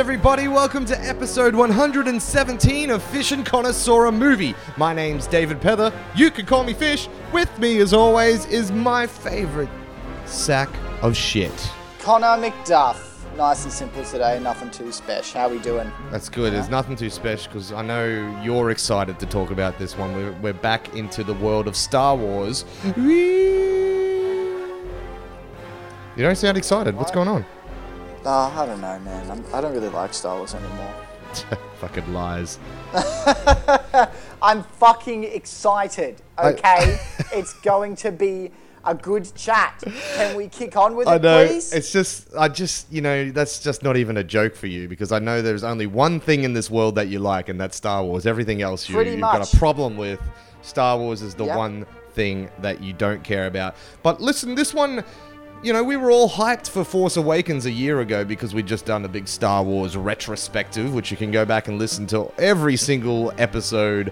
What it is, everybody? Welcome to episode 117 of Fish and Connoisseur a Movie. My name's David Pether. You can call me Fish. With me, as always, is my favorite sack of shit. Connor McDuff. Nice and simple today, nothing too special. How we doing? That's good. There's nothing too special because I know you're excited to talk about this one. We're, we're back into the world of Star Wars. You don't sound excited. What's going on? Oh, I don't know, man. I'm, I don't really like Star Wars anymore. Fucking lies. I'm fucking excited, I- okay? it's going to be a good chat. Can we kick on with I it, know. please? It's just, I just, you know, that's just not even a joke for you because I know there's only one thing in this world that you like, and that's Star Wars. Everything else you, Pretty you've got a problem with. Star Wars is the Yep. one thing that you don't care about. But listen, this one. You know, we were all hyped for Force Awakens a year ago because we'd just done a big Star Wars retrospective, which you can go back and listen to every single episode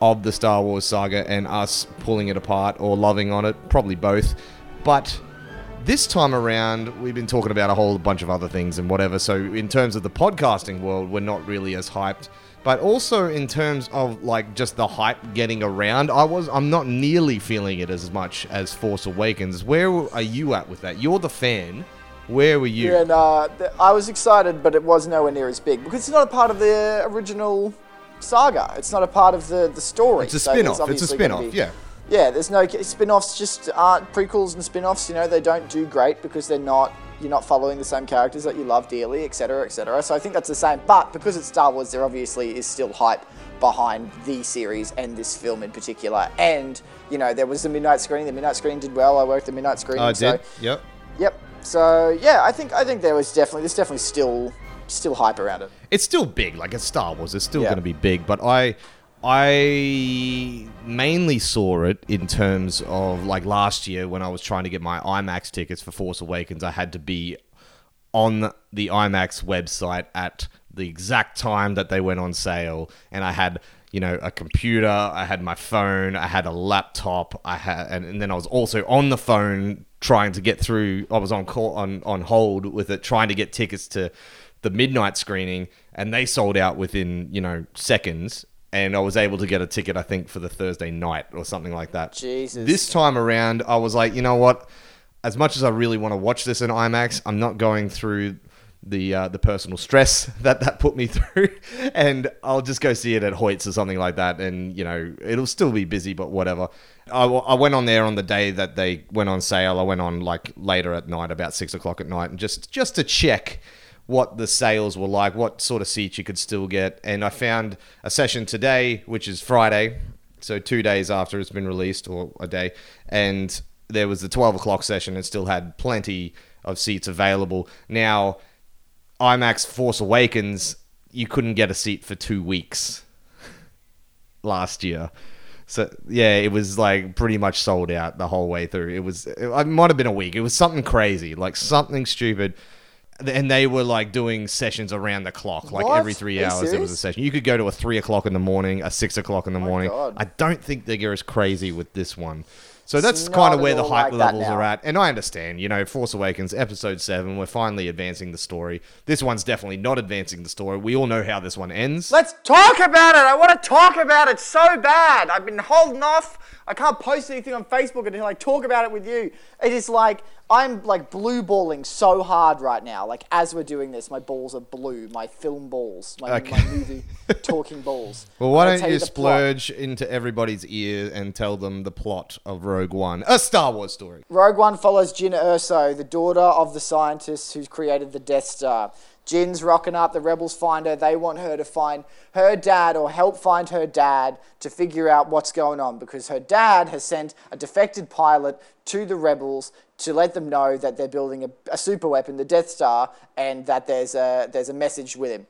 of the Star Wars saga and us pulling it apart or loving on it, probably both. But this time around, we've been talking about a whole bunch of other things and whatever. So, in terms of the podcasting world, we're not really as hyped. But also in terms of like just the hype getting around, I was I'm not nearly feeling it as much as Force Awakens. Where are you at with that? You're the fan. Where were you? Yeah, no, th- I was excited, but it was nowhere near as big because it's not a part of the original saga. It's not a part of the, the story. It's a so spin-off. It's a spin-off. Yeah. Yeah, there's no spin-offs. Just aren't prequels and spin-offs. You know, they don't do great because they're not. You're not following the same characters that you love dearly, etc., etc. So I think that's the same. But because it's Star Wars, there obviously is still hype behind the series and this film in particular. And you know, there was the midnight screening. The midnight screening did well. I worked the midnight screening. I so did. Yep. Yep. So yeah, I think I think there was definitely there's definitely still still hype around it. it's still big. Like it's Star Wars. It's still Yeah. going to be big. But I, I mainly saw it in terms of like last year when I was trying to get my IMAX tickets for Force Awakens. I had to be on the IMAX website at the exact time that they went on sale, and I had you know a computer, I had my phone, I had a laptop, I had, and, and then I was also on the phone trying to get through. I was on call on on hold with it, trying to get tickets to the midnight screening, and they sold out within you know seconds. And I was able to get a ticket, I think, for the Thursday night or something like that. Jesus. This time around, I was like, you know what? As much as I really want to watch this in IMAX, I'm not going through the uh, the personal stress that that put me through, and I'll just go see it at Hoyts or something like that, and you know it'll still be busy, but whatever. I, w- I went on there on the day that they went on sale. I went on like later at night, about six o'clock at night, and just just to check what the sales were like, what sort of seats you could still get, and I found a session today, which is Friday, so two days after it's been released, or a day, and there was the 12 o'clock session and still had plenty of seats available. Now, IMAX Force Awakens, you couldn't get a seat for two weeks last year. So yeah, it was like pretty much sold out the whole way through. It was it, it might have been a week. It was something crazy, like something stupid. And they were like doing sessions around the clock, like What? every three Are you hours there was a serious? session. You could go to a three o'clock in the morning, a six o'clock in the morning. God. I don't think they're as crazy with this one. So that's not kind of at where the all hype like that levels now. are at. And I understand, you know, Force Awakens, episode seven, we're finally advancing the story. This one's definitely not advancing the story. We all know how this one ends. Let's talk about it. I want to talk about it so bad. I've been holding off. I can't post anything on Facebook until I talk about it with you. It is like I'm like blue balling so hard right now. Like as we're doing this, my balls are blue. My film balls, my, Okay. my movie talking balls. Well, why don't tell you the plot. splurge into everybody's ear and tell them the plot of Rogue One, a Star Wars story? Rogue One follows Jyn Erso, the daughter of the scientist who's created the Death Star. Jyn's rocking up, the rebels find her. They want her to find her dad or help find her dad to figure out what's going on because her dad has sent a defected pilot to the rebels to let them know that they're building a, a super weapon, the Death Star, and that there's a, there's a message with him.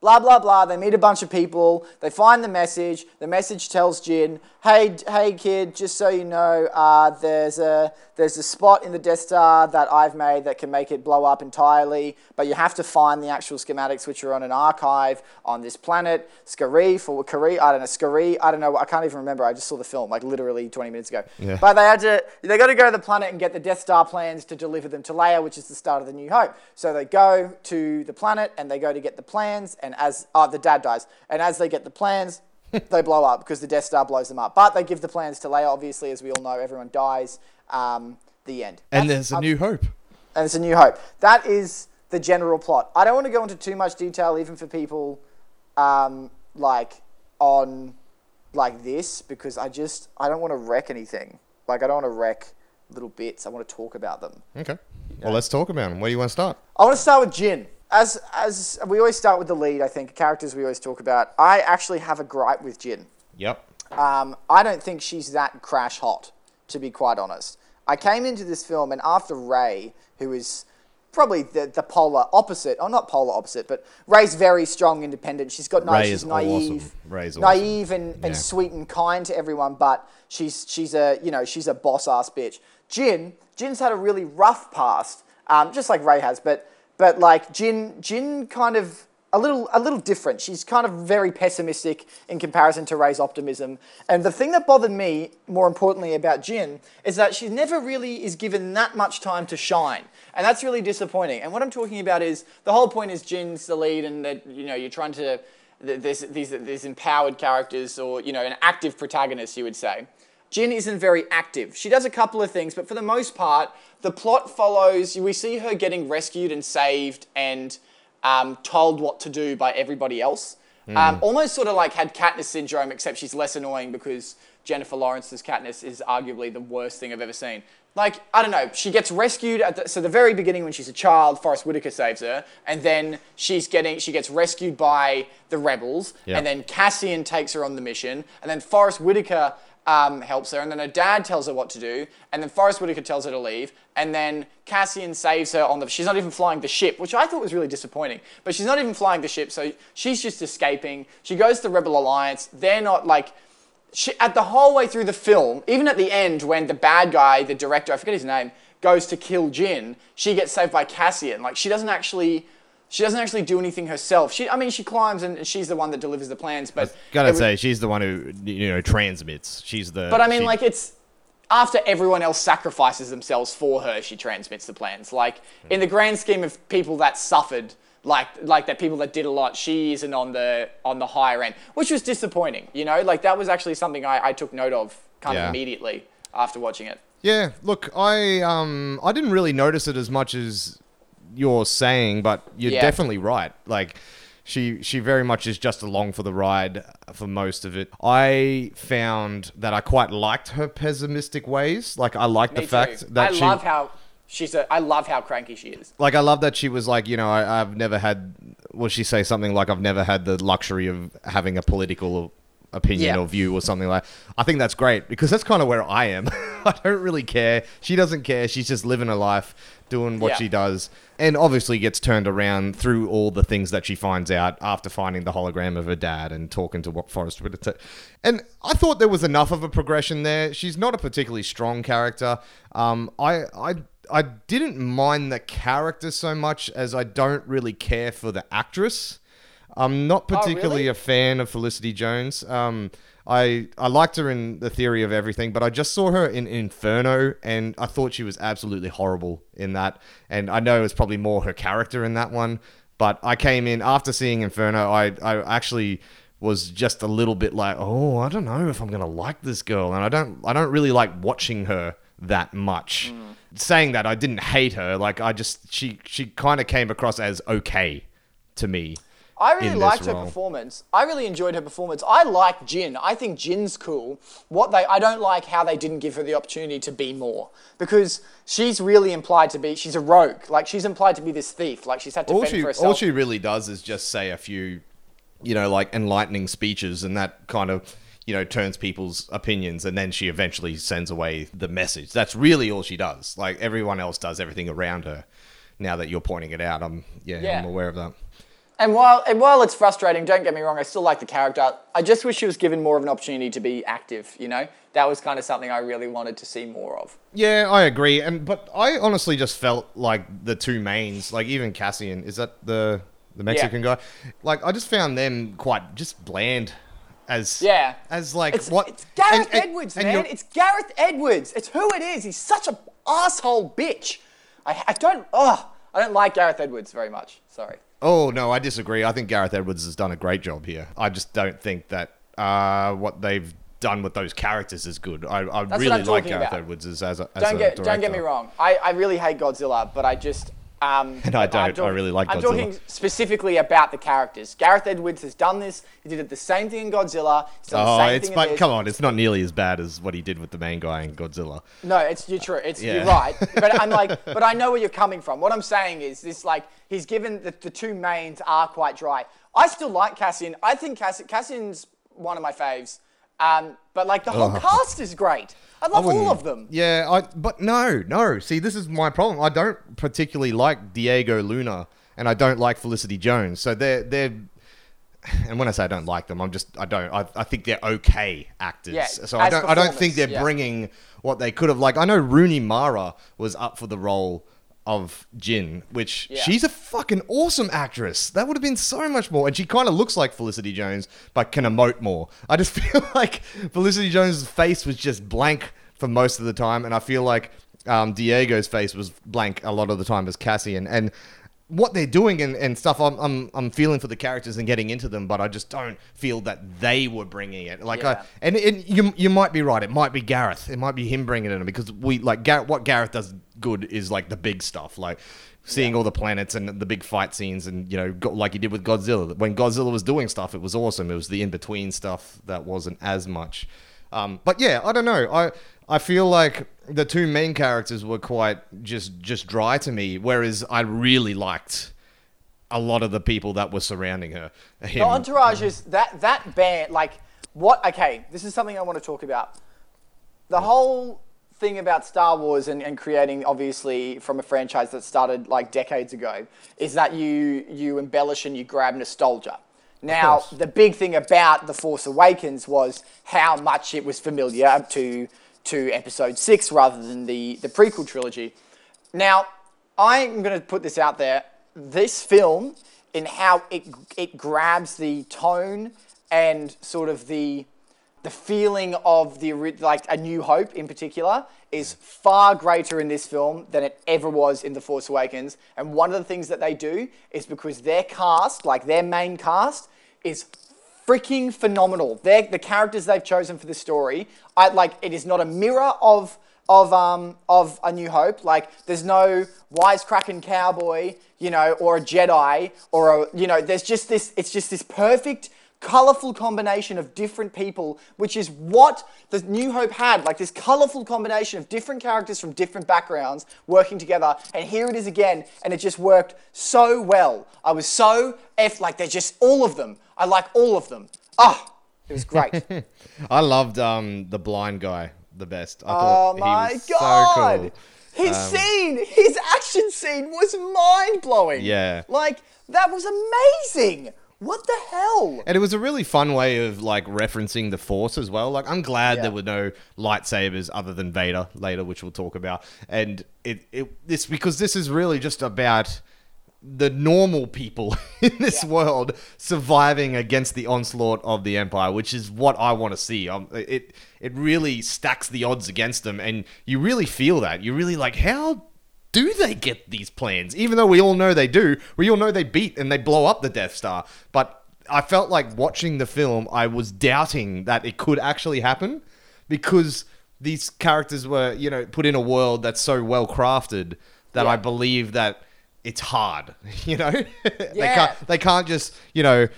Blah blah blah. They meet a bunch of people. They find the message. The message tells Jyn, "Hey, hey, kid. Just so you know, uh, there's a there's a spot in the Death Star that I've made that can make it blow up entirely. But you have to find the actual schematics, which are on an archive on this planet, Scarif or Kari. I don't know, Skari. I don't know. I can't even remember. I just saw the film like literally 20 minutes ago. Yeah. But they had to. They got to go to the planet and get the Death Star plans to deliver them to Leia, which is the start of the New Hope. So they go to the planet and they go to get the plans. And as uh, the dad dies, and as they get the plans, they blow up because the Death Star blows them up. But they give the plans to Leia. Obviously, as we all know, everyone dies. Um, the end. And there's a um, new hope. and it's a new hope. That is the general plot. I don't want to go into too much detail, even for people um, like on like this, because I just I don't want to wreck anything. Like I don't want to wreck little bits. I want to talk about them. Okay. Well, let's talk about them. Where do you want to start? I want to start with Jyn. As as we always start with the lead, I think characters we always talk about. I actually have a gripe with Jyn. Yep. Um, I don't think she's that crash hot, to be quite honest. I came into this film, and after Rey, who is probably the, the polar opposite, or not polar opposite, but Rey's very strong, independent. She's got nice, Rey she's is naive, awesome. Rey's awesome. naive and, and Yeah. sweet and kind to everyone, but she's she's a you know she's a boss ass bitch. Jyn, Jyn's had a really rough past, um, just like Rey has, but but like Jyn, Jyn kind of a little a little different. She's kind of very pessimistic in comparison to Rey's optimism. And the thing that bothered me, more importantly, about Jyn is that she never really is given that much time to shine, and that's really disappointing. And what I'm talking about is the whole point is Jyn's the lead, and that you know you're trying to there's these these empowered characters, or you know an active protagonist, you would say. Jyn isn't very active. She does a couple of things, but for the most part, the plot follows. We see her getting rescued and saved and um, told what to do by everybody else. Um, almost sort of like had Katniss syndrome, except she's less annoying because Jennifer Lawrence's Katniss is arguably the worst thing I've ever seen. Like, I don't know, she gets rescued at the, so the very beginning when she's a child, Forest Whitaker saves her, and then she's getting she gets rescued by the rebels, Yeah. and then Cassian takes her on the mission, and then Forest Whitaker um, helps her, and then her dad tells her what to do, and then Forest Whitaker tells her to leave, and then Cassian saves her on the. She's not even flying the ship, which I thought was really disappointing. But she's not even flying the ship, so she's just escaping. She goes to Rebel Alliance. They're not like. She, at the whole way through the film, even at the end when the bad guy, the director, I forget his name, goes to kill Jyn, she gets saved by Cassian. Like she doesn't actually, she doesn't actually do anything herself. She, I mean, she climbs and she's the one that delivers the plans. But Gotta it was- say, she's the one who you know transmits. She's the. but I mean, she- like it's after everyone else sacrifices themselves for her, she transmits the plans. Like in the grand scheme of people that suffered, like like that people that did a lot, she isn't on the on the higher end, which was disappointing. You know, like that was actually something I, I took note of kind Yeah. of immediately after watching it. Yeah, look, I um I didn't really notice it as much as you're saying, but you're Yeah. definitely right. Like she she very much is just along for the ride for most of it. I found that I quite liked her pessimistic ways. Like I like the Me fact too. that I she love how she's a. I love how cranky she is. like I love that she was like, you know, I, I've never had. Will she say something like, "I've never had the luxury of having a political opinion Yeah. or view or something like?" I think that's great because that's kind of where I am. I don't really care. She doesn't care. She's just living her life, doing what Yeah. she does, and obviously gets turned around through all the things that she finds out after finding the hologram of her dad and talking to what Forest Whitaker. And I thought there was enough of a progression there. She's not a particularly strong character. Um, I I I didn't mind the character so much as I don't really care for the actress. I'm not particularly really? a fan of Felicity Jones. Um, I I liked her in The Theory of Everything, but I just saw her in Inferno, and I thought she was absolutely horrible in that. And I know it's probably more her character in that one, but I came in after seeing Inferno. I I actually was just a little bit like, oh, I don't know if I'm gonna like this girl, and I don't I don't really like watching her that much. Mm. Saying that, I didn't hate her. Like I just she she kind of came across as okay to me. I really liked her role. performance. I really enjoyed her performance. I like Jyn. I think Jyn's cool. What they I don't like how they didn't give her the opportunity to be more because she's really implied to be she's a rogue. Like she's implied to be this thief. Like she's had to all fend she for herself. all she really does is just say a few, you know, like enlightening speeches, and that kind of you know turns people's opinions, and then she eventually sends away the message. That's really all she does. Like everyone else does everything around her. Now that you're pointing it out, I'm yeah, Yeah. I'm aware of that. And while and while it's frustrating, don't get me wrong, I still like the character. I just wish she was given more of an opportunity to be active. You know, that was kind of something I really wanted to see more of. Yeah, I agree. And but I honestly just felt like the two mains, like even Cassian, is that the the Mexican guy? Like I just found them quite just bland. As Yeah. as like It's, what it's Gareth and- Edwards, and man. It's Gareth Edwards. It's who it is. He's such a asshole bitch. I, I don't. Oh, I don't like Gareth Edwards very much. Sorry. Oh no, I disagree. I think Gareth Edwards has done a great job here. I just don't think that uh, what they've done with those characters is good. I, I really like Gareth about. Edwards as, as a as Don't a get don't get me wrong. I, I really hate Godzilla, but I just um, And I I'm don't. I really like Godzilla. I'm talking specifically about the characters. Gareth Edwards has done this. He did it the same thing in Godzilla. He's done the Oh, same it's but come on, it's not nearly as bad as what he did with the main guy in Godzilla. No, it's you're true. It's Yeah. you're right. But I'm like, but I know where you're coming from. What I'm saying is this: like, he's given the, the two mains are quite dry. I still like Cassian. I think Cassian, Cassian's one of my faves. Um, but like the whole Oh. cast is great. I love all of them. Yeah, I but no, no. See, this is my problem. I don't particularly like Diego Luna, and I don't like Felicity Jones. So they're they're. And when I say I don't like them, I'm just I don't. I, I think they're okay actors. Yeah, so I don't I don't think they're yeah. bringing what they could have. Like I know Rooney Mara was up for the role of Jin, which Yeah. she's a fucking awesome actress. That would have been so much more. And she kind of looks like Felicity Jones, but can emote more. I just feel like Felicity Jones' face was just blank for most of the time, and I feel like um, Diego's face was blank a lot of the time as Cassian. And what they're doing and, and stuff, I'm, I'm I'm feeling for the characters and getting into them, but I just don't feel that they were bringing it. Like, Yeah. I, and, and you you might be right. It might be Gareth. It might be him bringing it in because we like Gareth. What Gareth does good is like the big stuff, like seeing all the planets and the big fight scenes, and you know, go, like he did with Godzilla. When Godzilla was doing stuff, it was awesome. It was the in between stuff that wasn't as much. Um, but yeah, I don't know. I I feel like the two main characters were quite just just dry to me, whereas I really liked a lot of the people that were surrounding her. Him. The entourage is that that band. Like what? Okay, this is something I want to talk about. The whole thing about Star Wars and, and creating, obviously, from a franchise that started like decades ago, is that you you embellish and you grab nostalgia. Now, the big thing about The Force Awakens was how much it was familiar to to Episode Six rather than the the prequel trilogy. Now, I'm going to put this out there. This film, in how it it grabs the tone and sort of the the feeling of the like a New Hope in particular is far greater in this film than it ever was in The Force Awakens. And one of the things that they do is because their cast, like their main cast, is freaking phenomenal. They're, the characters they've chosen for the story, I like. It is not a mirror of of um of A New Hope. Like there's no wisecracking cowboy, you know, or a Jedi, or a you know. There's just this. It's just this perfect colorful combination of different people, which is what the New Hope had. Like this colorful combination of different characters from different backgrounds working together. And here it is again, and it just worked so well. I was so F, like they're just all of them. I like all of them. Ah, it was great. I loved um the blind guy the best. I oh thought my he was god! so cool. Um, His scene, his action scene was mind blowing. Yeah. Like, that was amazing. What the hell? And it was a really fun way of like referencing the Force as well. Like I'm glad Yeah. there were no lightsabers other than Vader later, which we'll talk about. And it, it this because this is really just about the normal people in this Yeah. world surviving against the onslaught of the Empire, which is what I want to see. Um, it it really stacks the odds against them, and you really feel that. You really like how do they get these plans? Even though we all know they do, we all know they beat and they blow up the Death Star. But I felt like watching the film, I was doubting that it could actually happen because these characters were, you know, put in a world that's so well crafted that Yeah. I believe that it's hard. You know, Yeah. they can't they can't just you know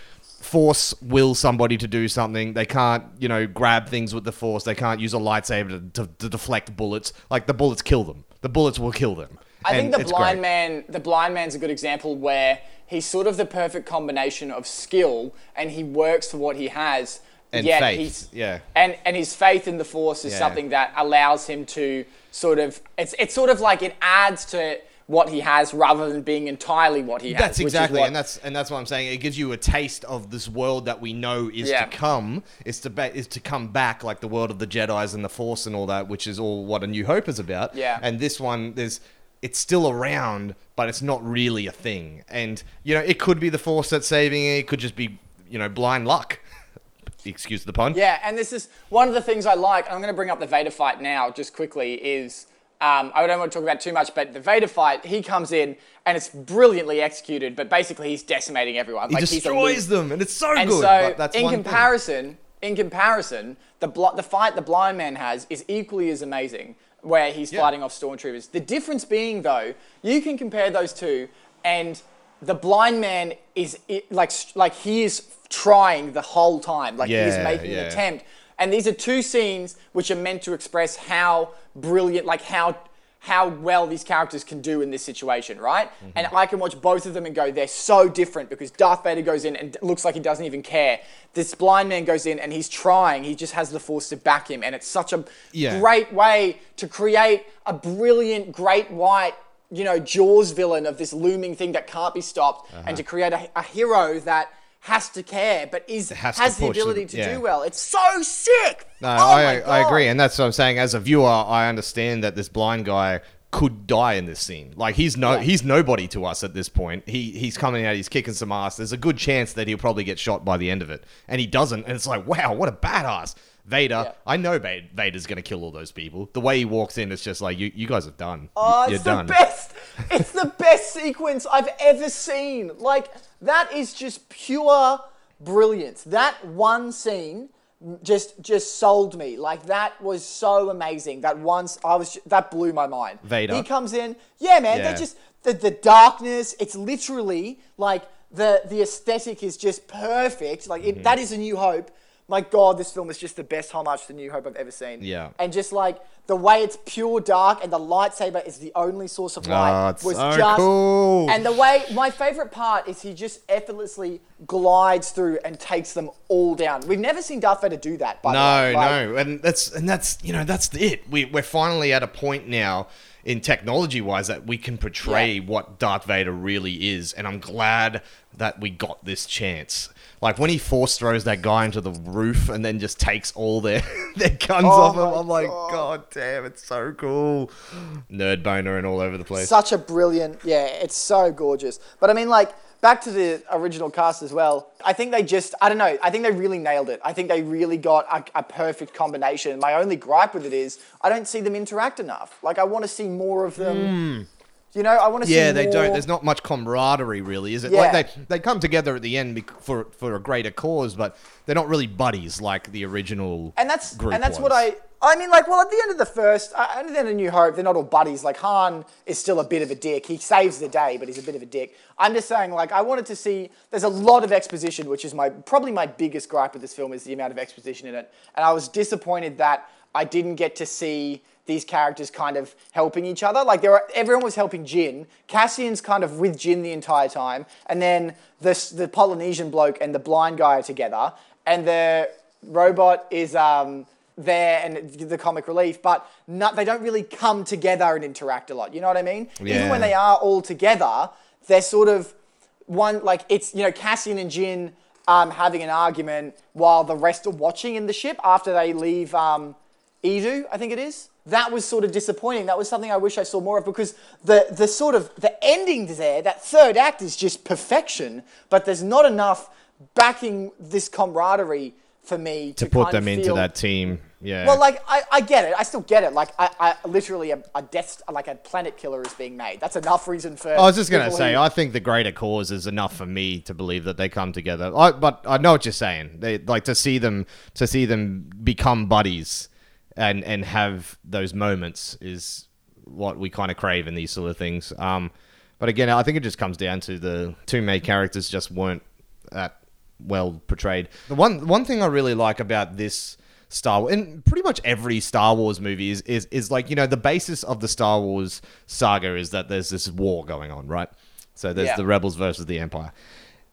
force will somebody to do something. They can't you know grab things with the force. They can't use a lightsaber to, to, to deflect bullets. Like the bullets kill them. The bullets will kill them. I And think the blind great. man, the blind man's a good example where he's sort of the perfect combination of skill and he works for what he has. And yet faith, he's yeah. and and his faith in the force is Yeah. something that allows him to sort of it's it's sort of like it adds to what he has rather than being entirely what he has. That's exactly, what- and that's and that's what I'm saying. It gives you a taste of this world that we know is Yeah. to come, is to ba- is to come back, like the world of the Jedi's and the Force and all that, which is all what A New Hope is about. Yeah. And this one, there's it's still around, but it's not really a thing. And you know, it could be the Force that's saving it. It could just be you know blind luck. Excuse the pun. Yeah, and this is one of the things I like. I'm going to bring up the Vader fight now, just quickly. Is um, I don't want to talk about too much, but the Vader fight, he comes in and it's brilliantly executed. But basically, he's decimating everyone. He like destroys them, and it's so And good. so, but that's in one thing. comparison, in comparison, the bl- the fight the blind man has is equally as amazing, where he's Yeah. fighting off stormtroopers. The difference being, though, you can compare those two, and the blind man is i like like he is trying the whole time, like he is making yeah. an attempt. And these are two scenes which are meant to express how brilliant, like how how well these characters can do in this situation, right? Mm-hmm. And I can watch both of them and go, they're so different because Darth Vader goes in and looks like he doesn't even care. This blind man goes in and he's trying, he just has the force to back him. And it's such a Yeah. great way to create a brilliant, great white, you know, Jaws villain of this looming thing that can't be stopped Uh-huh. and to create a, a hero that has to care but is Has has, the ability to yeah. do well. It's so sick. No, oh I, I agree, and that's what I'm saying. As a viewer, I understand that this blind guy could die in this scene. Like he's no, Yeah. he's nobody to us at this point. He he's coming out, he's kicking some ass. There's a good chance that he'll probably get shot by the end of it, and he doesn't. And it's like, wow, what a badass. Vader, Yeah. I know Va- Vader's gonna kill all those people. The way he walks in, it's just like you, you guys are done. Oh, You're it's done. the best. It's the best sequence I've ever seen. Like that is just pure brilliance. That one scene just just sold me. Like that was so amazing. That once I was that blew my mind. Vader. He comes in. Yeah, man. Yeah. That just the the darkness. It's literally like the the aesthetic is just perfect. Like Mm-hmm. it, that is a New Hope. My God, this film is just the best homage to New Hope I've ever seen. Yeah. And just like the way it's pure dark and the lightsaber is the only source of light Oh, it's was so just cool. and the way my favorite part is he just effortlessly glides through and takes them all down. We've never seen Darth Vader do that. By No, the way. Like, no, and that's and that's you know that's it. We we're finally at a point now in technology wise that we can portray Yeah. what Darth Vader really is, and I'm glad that we got this chance. Like when he force throws that guy into the roof and then just takes all their their guns oh off him, Oh I'm like, God. God damn, it's so cool. Nerd boner and all over the place. Such a brilliant, yeah, it's so gorgeous. But I mean, like, back to the original cast as well. I think they just, I don't know, I think they really nailed it. I think they really got a, a perfect combination. My only gripe with it is I don't see them interact enough. Like, I want to see more of them. You know, I want to see Hmm. Yeah, they more- don't. There's not much camaraderie, really, is it? Yeah. Like they they come together at the end for for a greater cause, but they're not really buddies like the original. and that's group and that's what. I I mean like well at the end of the first uh, at the end of New Hope they're not all buddies. Like Han is still a bit of a dick. He saves the day but he's a bit of a dick. I'm just saying like I wanted to see there's a lot of exposition which is my probably my biggest gripe with this film is the amount of exposition in it. And I was disappointed that I didn't get to see these characters kind of helping each other. Like there everyone was helping Jyn. Cassian's kind of with Jyn the entire time, and then this the Polynesian bloke and the blind guy are together, and the robot is um, there and the comic relief, but not, they don't really come together and interact a lot. You know what I mean? Even when they are all together, they're sort of one like it's you know Cassian and Jyn um, having an argument while the rest are watching in the ship after they leave um, Eadu, I think it is. That was sort of disappointing. That was something I wish I saw more of because the the sort of the ending there, that third act is just perfection, but there's not enough backing this camaraderie for me to, to put them into feel- that team. Yeah. well, like I, I get it. I still get it. Like I, I literally a, a death, like a planet killer is being made. That's enough reason for. I was just gonna say, who- I think the greater cause is enough for me to believe that they come together. I, but I know what you're saying. They like to see them to see them become buddies and and have those moments is what we kind of crave in these sort of things. Um, but again, I think it just comes down to the two main characters just weren't that well portrayed. The one one thing I really like about this Star Wars and pretty much every Star Wars movie is, is is like you know the basis of the Star Wars saga is that there's this war going on, right? So there's Yeah. the rebels versus the Empire,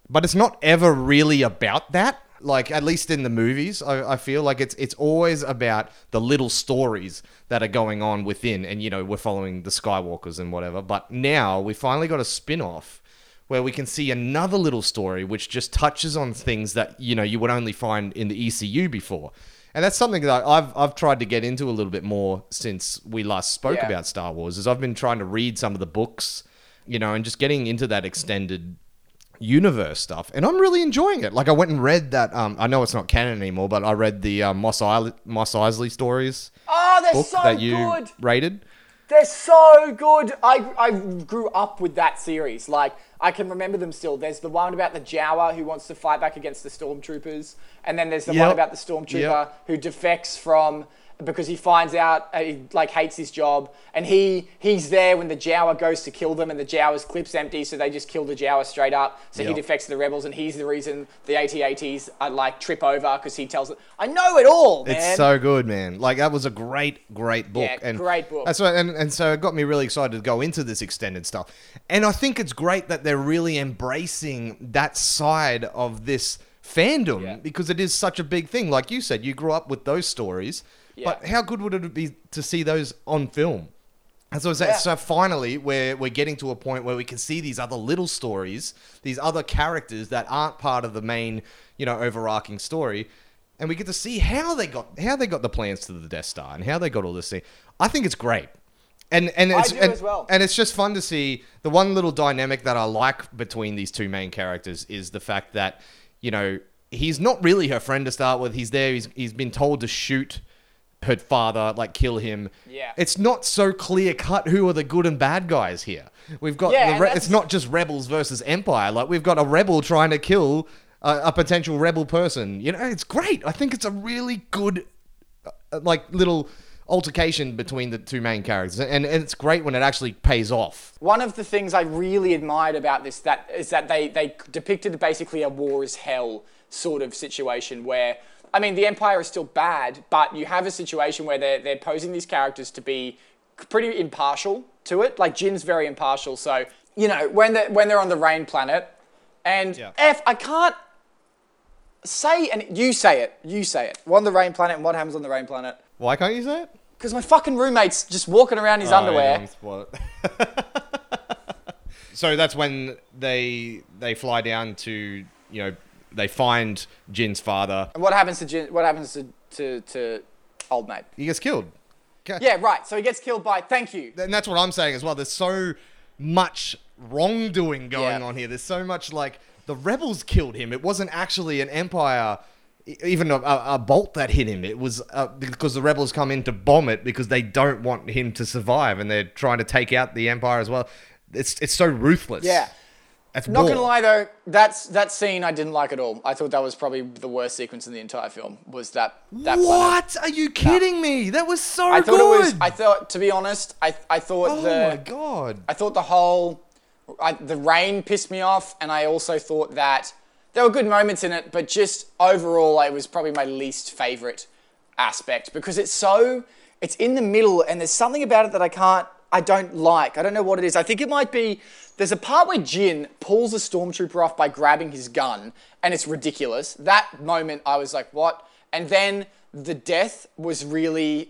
but it's not ever really about that. Like at least in the movies, I, I feel like it's it's always about the little stories that are going on within, and you know we're following the Skywalkers and whatever. But now we finally got a spin off where we can see another little story which just touches on things that you know you would only find in the ECU before. And that's something that I've I've tried to get into a little bit more since we last spoke Yeah. about Star Wars. Is I've been trying to read some of the books, you know, and just getting into that extended universe stuff, and I'm really enjoying it. Like I went and read that. Um, I know it's not canon anymore, but I read the uh, Moss, Eile- Mos Eisley stories Oh, they're so that you good. rated. They're so good. I, I grew up with that series. Like, I can remember them still. There's the one about the Jawa who wants to fight back against the stormtroopers. And then there's the one about the stormtrooper Yep. who defects from because he finds out uh, he like hates his job and he he's there when the Jawa goes to kill them and the Jawa's clip's empty so they just kill the Jawa straight up so he defects to the rebels and he's the reason the AT-ATs are like trip over because he tells them I know it all man It's so good, man. Like that was a great, great book. Yeah, and great book. That's what, and, and so it got me really excited to go into this extended stuff. And I think it's great that they're really embracing that side of this fandom Yeah. because it is such a big thing. Like you said, you grew up with those stories, but how good would it be to see those on film? And so, Yeah. so finally, we're, we're getting to a point where we can see these other little stories, these other characters that aren't part of the main, you know, overarching story, and we get to see how they got how they got the plans to the Death Star and how they got all this thing. I think it's great, and and it's do and, as well. and it's just fun to see the one little dynamic that I like between these two main characters is the fact that you know he's not really her friend to start with. He's there. He's he's been told to shoot her father, like kill him. Yeah. It's not so clear cut who are the good and bad guys here. We've got Yeah, the re- it's not just rebels versus empire. Like we've got a rebel trying to kill a, a potential rebel person. You know, it's great. I think it's a really good uh, like little altercation between the two main characters and, and it's great when it actually pays off. One of the things I really admired about this that is that they they depicted basically a war is hell sort of situation where I mean the Empire is still bad, but you have a situation where they're they're posing these characters to be pretty impartial to it. Like Jyn's very impartial, so you know when they when they're on the Rain planet, and Yeah. F I can't say and you say it, you say it. We're on the Rain planet, and what happens on the Rain planet? Why can't you say it? Because my fucking roommate's just walking around his Oh, underwear. yeah, don't spoil it. so that's when they they fly down to you know they find Jyn's father. And what happens to Jyn, what happens to, to, to old mate? He gets killed. Okay. Yeah, right. So he gets killed by. Thank you. and that's what I'm saying as well. There's so much wrongdoing going Yeah. on here. There's so much like the rebels killed him. It wasn't actually an empire, even a, a, a bolt that hit him. It was uh, because the rebels come in to bomb it because they don't want him to survive, and they're trying to take out the empire as well. It's it's so ruthless. Yeah. That's Not gonna lie though, that's that scene I didn't like at all. I thought that was probably the worst sequence in the entire film. Was that that planet. What? Are you kidding me? That was so I thought good. it was. I thought, to be honest, I I thought oh the my god. I thought the whole I, the rain pissed me off, and I also thought that there were good moments in it, but just overall, it was probably my least favorite aspect because it's so it's in the middle, and there's something about it that I can't, I don't like. I don't know what it is. I think it might be. There's a part where Jyn pulls a stormtrooper off by grabbing his gun, and it's ridiculous. That moment, I was like, "What?" And then the death was really.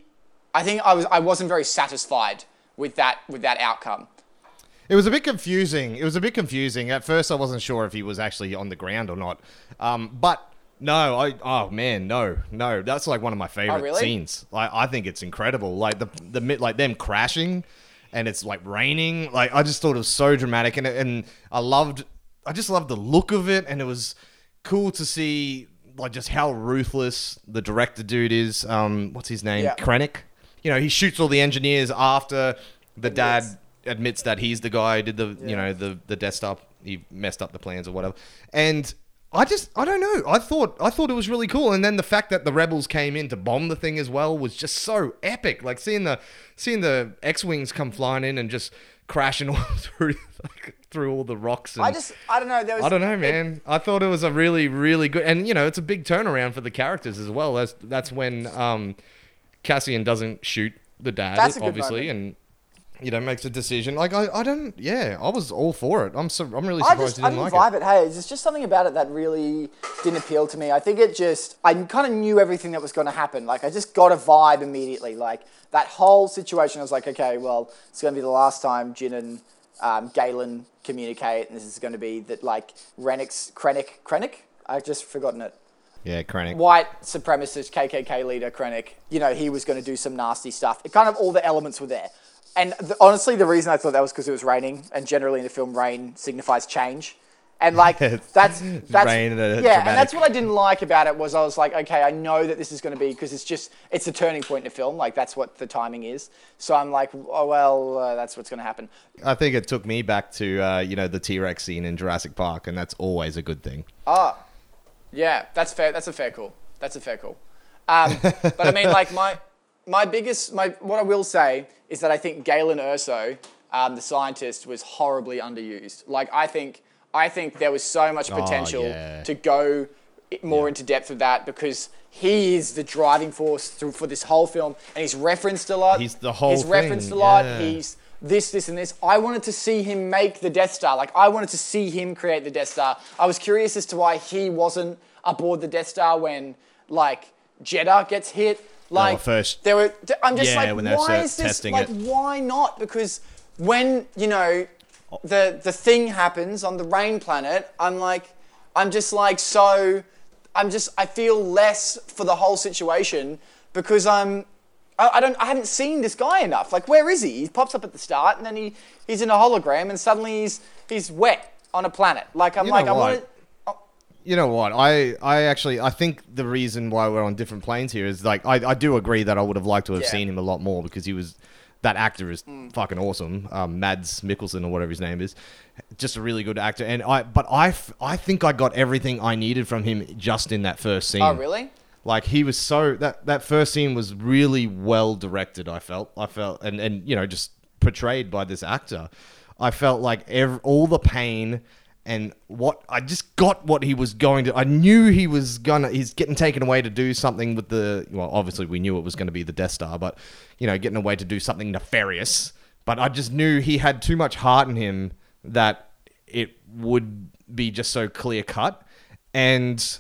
I think I was I wasn't very satisfied with that with that outcome. It was a bit confusing. It was a bit confusing. At first, I wasn't sure if he was actually on the ground or not. Um, but no, I oh man, no, no. That's like one of my favorite Oh, really? scenes. Like I think it's incredible. Like the the like them crashing, and it's like raining. Like I just thought it was so dramatic, and and I loved. I just loved the look of it, and it was cool to see like just how ruthless the director dude is. Um, what's his name? Yeah. Krennic. You know, he shoots all the engineers after the dad Admits. admits that he's the guy who did the you know the the Death Star. He messed up the plans or whatever. And I just I don't know. I thought I thought it was really cool. And then the fact that the rebels came in to bomb the thing as well was just so epic. Like seeing the seeing the X wings come flying in and just crashing all through like, through all the rocks. And, I just, I don't know. There was, I don't know, it- man. I thought it was a really, really good, and you know, it's a big turnaround for the characters as well. That's that's when um, Cassian doesn't shoot the dad, That's a good obviously, moment. You know, makes a decision. Like I, I don't. Yeah, I was all for it. I'm so. I'm really I surprised just you I didn't didn't like vibe it. Hey, there's just something about it that really didn't appeal to me. I think it just I kind of knew everything that was going to happen. Like I just got a vibe immediately. Like that whole situation, I was like, okay, well, it's going to be the last time Jyn and um, Galen communicate, and this is going to be that like Rennick's Krennic Krennic. I've just forgotten it. it. Yeah, Krennic. White supremacist KKK leader Krennic. You know, he was going to do some nasty stuff. It kind of all the elements were there. And the, honestly, the reason I thought that was because it was raining, and generally in the film, rain signifies change. And like that's that's rain and yeah, and that's what I didn't like about it was I was like, okay, I know that this is going to be because it's just it's a turning point in the film, like that's what the timing is. So I'm like, oh well, uh, that's what's going to happen. I think it took me back to uh, you know the T Rex scene in Jurassic Park, and that's always a good thing. Ah, yeah, that's fair. That's a fair call. That's a fair call. Um, but I mean, like my my biggest my what I will say is that I think Galen Erso, um, the scientist, was horribly underused. Like I think I think there was so much potential yeah. to go more into depth of that because he is the driving force through, for this whole film, and he's referenced a lot. He's the whole He's referenced a lot. yeah. He's this, this, and this. I wanted to see him make the Death Star. Like, I wanted to see him create the Death Star. I was curious as to why he wasn't aboard the Death Star when, like, Jedha gets hit. Like, first- there were. I'm just Yeah, like, why is this? Like, it. why not? Because when you know the the thing happens on the rain planet, I'm like, I'm just like so. I'm just. I feel less for the whole situation because I'm. I, don't. I haven't seen this guy enough. Like, where is he? He pops up at the start, and then he he's in a hologram, and suddenly he's he's wet on a planet. Like, I'm You like, know I want. You know what? I, I actually I think the reason why we're on different planes here is like I, I do agree that I would have liked to have Yeah. seen him a lot more because he was that actor is Mm. fucking awesome. Um, Mads Mikkelsen or whatever his name is, just a really good actor. And I but I, f- I think I got everything I needed from him just in that first scene. Oh, really? Like he was so that that first scene was really well directed. I felt I felt and and you know just portrayed by this actor. I felt like ev- all the pain and what I just got what he was going to. I knew he was gonna. He's getting taken away to do something with the. Well, obviously we knew it was going to be the Death Star, but you know, getting away to do something nefarious. But I just knew he had too much heart in him that it would be just so clear cut and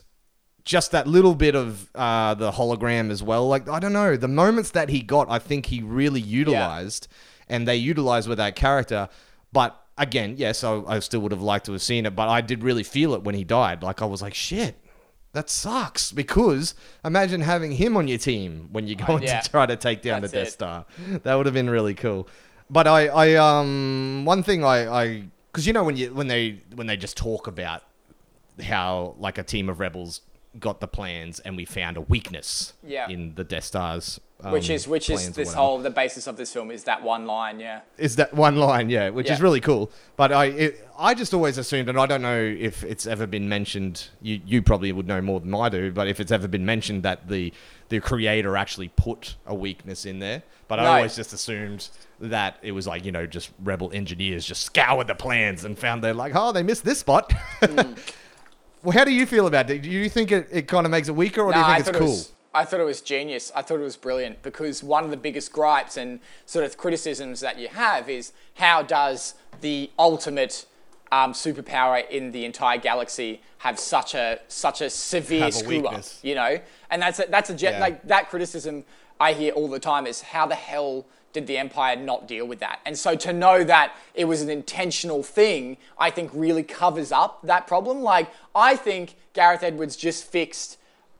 just that little bit of uh, the hologram as well. Like I don't know, the moments that he got, I think he really utilized, and they utilized with that character. But again, yes, I, I still would have liked to have seen it, but I did really feel it when he died. Like I was like, shit. That sucks because imagine having him on your team when you're going yeah. to try to take down That's the Death it. Star. That would have been really cool. But I, I um, one thing I, I, because you know when you when they when they just talk about how like a team of rebels got the plans and we found a weakness Yeah. in the Death Stars. Um, Which is which is this whole the basis of this film is that one line. Yeah. is that one line, yeah, which is really cool. But I it, I just always assumed, and I don't know if it's ever been mentioned. You you probably would know more than I do, but if it's ever been mentioned that the the creator actually put a weakness in there. But I always just assumed that it was like you know just rebel engineers just scoured the plans and found they're like oh they missed this spot. Hmm. well, how do you feel about it? Do you think it, it kind of makes it weaker, or do you think I it's cool? It was, I thought it was genius. I thought it was brilliant because one of the biggest gripes and sort of criticisms that you have is how does the ultimate um, superpower in the entire galaxy have such a such a severe Have a screw up? weakness. You know, and that's a, that's a Yeah. like that criticism I hear all the time is how the hell did the Empire not deal with that? And so to know that it was an intentional thing, I think really covers up that problem. Like I think Gareth Edwards just fixed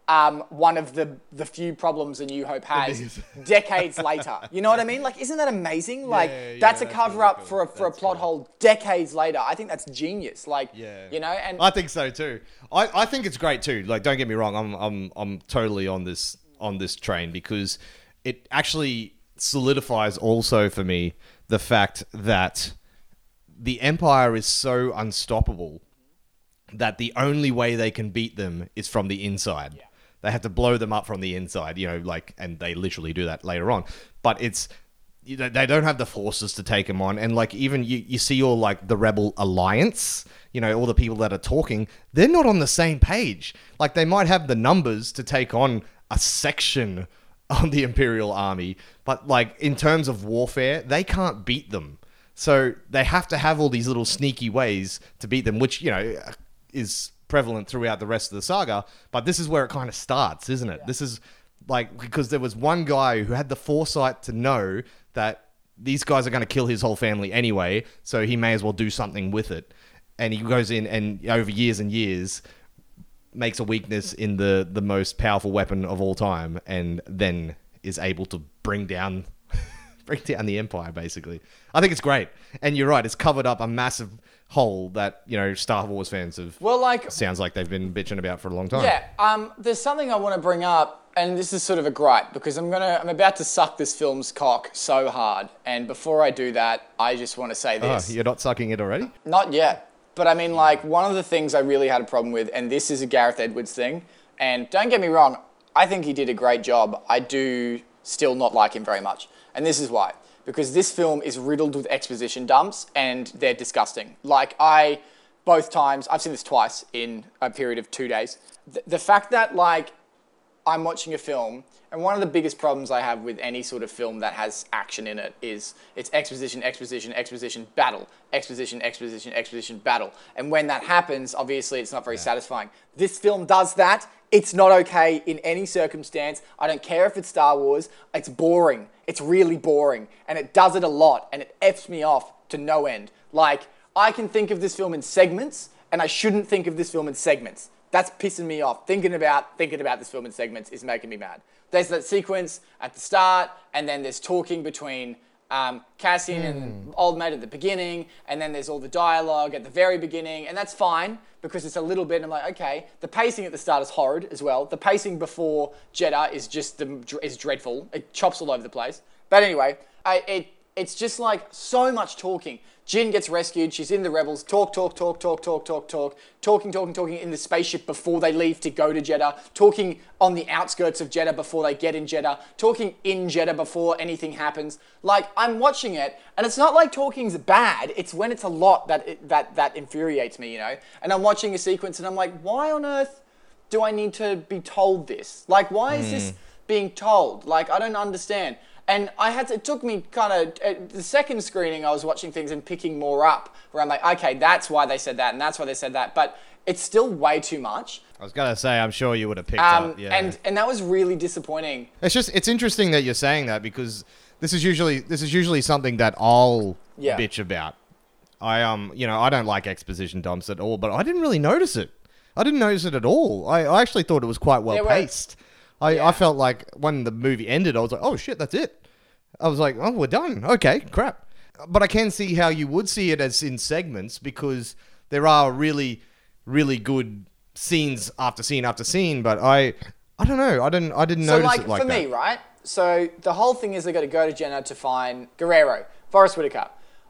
um, one of the the few problems a New Hope has decades later. You know what I mean? Like, isn't that amazing? Like, yeah, that's a that's cover really up cool. for a for a plot cool. hole decades later. I think that's genius. Like, Yeah. you know, and I think so too. I, I think it's great too. Like, don't get me wrong. I'm I'm I'm totally on this on this train because it actually solidifies also for me the fact that the Empire is so unstoppable that the only way they can beat them is from the inside. They have to blow them up from the inside, you know, like, and they literally do that later on. But it's, you know, they don't have the forces to take them on. And like, even you, you see all like the Rebel Alliance, you know, all the people that are talking, they're not on the same page. Like, they might have the numbers to take on a section on the Imperial army, but like in terms of warfare, they can't beat them. So they have to have all these little sneaky ways to beat them, which you know is prevalent throughout the rest of the saga. But this is where it kind of starts, isn't it? This is like because there was one guy who had the foresight to know that these guys are going to kill his whole family anyway, so he may as well do something with it. And he goes in and over years and years makes a weakness in the the most powerful weapon of all time, and then is able to bring down bring down the empire. Basically, I think it's great. And you're right; it's covered up a massive hole that you know Star Wars fans have. Well, like sounds like they've been bitching about for a long time. Yeah, um, there's something I want to bring up, and this is sort of a gripe because I'm gonna, I'm about to suck this film's cock so hard, and before I do that, I just want to say Oh, this. you're not sucking it already. Not yet, but I mean, like one of the things I really had a problem with, and this is a Gareth Edwards thing, and don't get me wrong, I think he did a great job. I do still not like him very much, and this is why. Because this film is riddled with exposition dumps, and they're disgusting. Like I both times. I've seen this twice in a period of two days. The, the fact that like I'm watching a film, and one of the biggest problems I have with any sort of film that has action in it is it's exposition, exposition, exposition, battle, exposition, exposition, exposition, battle. And when that happens, obviously it's not very satisfying. This film does that. It's not okay in any circumstance. I don't care if it's Star Wars. It's boring. It's really boring. And it does it a lot. And it F's me off to no end. Like, I can think of this film in segments, and I shouldn't think of this film in segments. That's pissing me off. Thinking about thinking about this film in segments is making me mad. There's that sequence at the start, and then there's talking between um, Cassian and Old Mate at the beginning, and then there's all the dialogue at the very beginning, and that's fine because it's a little bit. I'm like, okay. The pacing at the start is horrid as well. The pacing before Jedha is just the, is dreadful. It chops all over the place. But anyway, I, it it's just like so much talking. Jyn gets rescued. She's in the rebels. Talk, talk, talk, talk, talk, talk, talk. Talking, talking, talking in the spaceship before they leave to go to Jedha. Talking on the outskirts of Jedha before they get in Jedha. Talking in Jedha before anything happens. Like I'm watching it, and it's not like talking's bad. It's when it's a lot that it, that that infuriates me, you know. And I'm watching a sequence, and I'm like, why on earth do I need to be told this? Like, why is this hmm. being told? Like, I don't understand. And I had to, it took me kind of, the second screening, I was watching things and picking more up where I'm like, okay, that's why they said that and that's why they said that. But it's still way too much. I was gonna say, I'm sure you would have picked Um, up. Yeah. and, and that was really disappointing. It's just it's interesting that you're saying that because this is usually this is usually something that I'll Yeah. bitch about. I um you know I don't like exposition dumps at all, but I didn't really notice it. I didn't notice it at all. I, I actually thought it was quite well There were- paced. I, Yeah. I felt like when the movie ended, I was like, oh shit, that's it. I was like, oh, we're done. Okay, crap. But I can see how you would see it as in segments because there are really, really good scenes after scene after scene. But I, I don't know. I didn't. I didn't So, notice like, it like for that. me, right? So, the whole thing is they got to go to Jedha to find Gerrera, Forest Whitaker.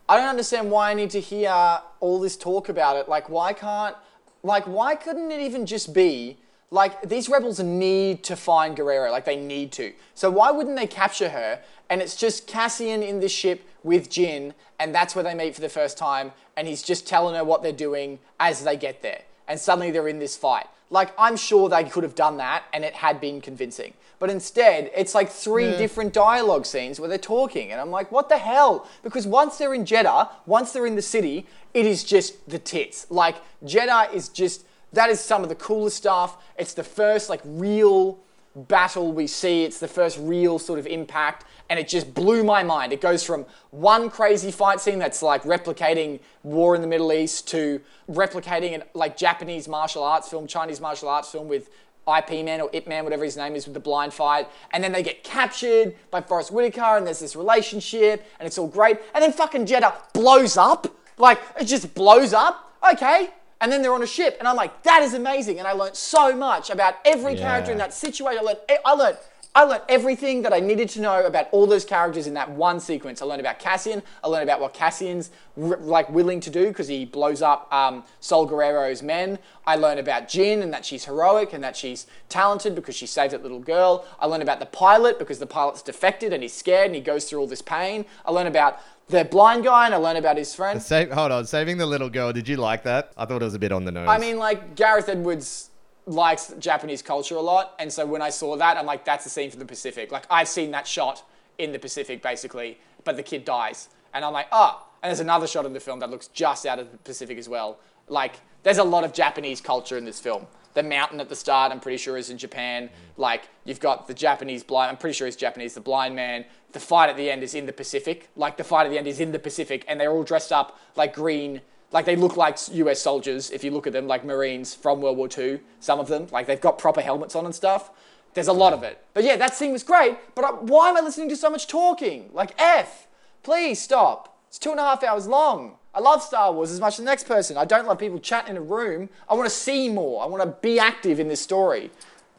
I don't understand why I need to hear all this talk about it. Like, why can't, like, why couldn't it even just be, like, these rebels need to find Gerrera, like, they need to. So, why wouldn't they capture her? And it's just Cassian in the ship with Jyn, and that's where they meet for the first time, and he's just telling her what they're doing as they get there. And suddenly they're in this fight. Like, I'm sure they could have done that and it had been convincing. But instead, it's like three mm. different dialogue scenes where they're talking. And I'm like, what the hell? Because once they're in Jedha, once they're in the city, it is just the tits. Like, Jedha is just, that is some of the coolest stuff. It's the first, like, real battle we see. It's the first real sort of impact, and it just blew my mind. It goes from one crazy fight scene that's like replicating war in the Middle East to replicating an like Japanese martial arts film, Chinese martial arts film with IP Man or Ip Man, whatever his name is, with the blind fight, and then they get captured by Forest Whitaker, and there's this relationship, and it's all great, and then fucking Jedha blows up, like it just blows up. Okay, and then they're on a ship, and I'm like, that is amazing. And I learned so much about every character in that situation. I learned, I learned, I learned everything that I needed to know about all those characters in that one sequence. I learned about Cassian. I learned about what Cassian's r- like willing to do because he blows up um, Saw Gerrera's men. I learned about Jyn and that she's heroic and that she's talented because she saved that little girl. I learned about the pilot because the pilot's defected and he's scared and he goes through all this pain. I learned about the blind guy and I learned about his friend. Save, hold on, saving the little girl. Did you like that? I thought it was a bit on the nose. I mean, like Gareth Edwards likes Japanese culture a lot, and so when I saw that, I'm like, that's a scene from the Pacific. Like I've seen that shot in the Pacific, basically, but the kid dies, and I'm like, oh. And there's another shot in the film that looks just out of the Pacific as well. Like there's a lot of Japanese culture in this film. The mountain at the start, I'm pretty sure, is in Japan. Like you've got the Japanese blind. I'm pretty sure he's Japanese. The blind man. The fight at the end is in the Pacific. Like the fight at the end is in the Pacific, and they're all dressed up like green like they look like US soldiers if you look at them, like Marines from World War II. Some of them, like they've got proper helmets on and stuff. There's a lot of it. But yeah, that scene was great. But I, why am I listening to so much talking? Like F, please stop. It's two and a half hours long. I love Star Wars as much as the next person. I don't love people chatting in a room. I want to see more. I want to be active in this story,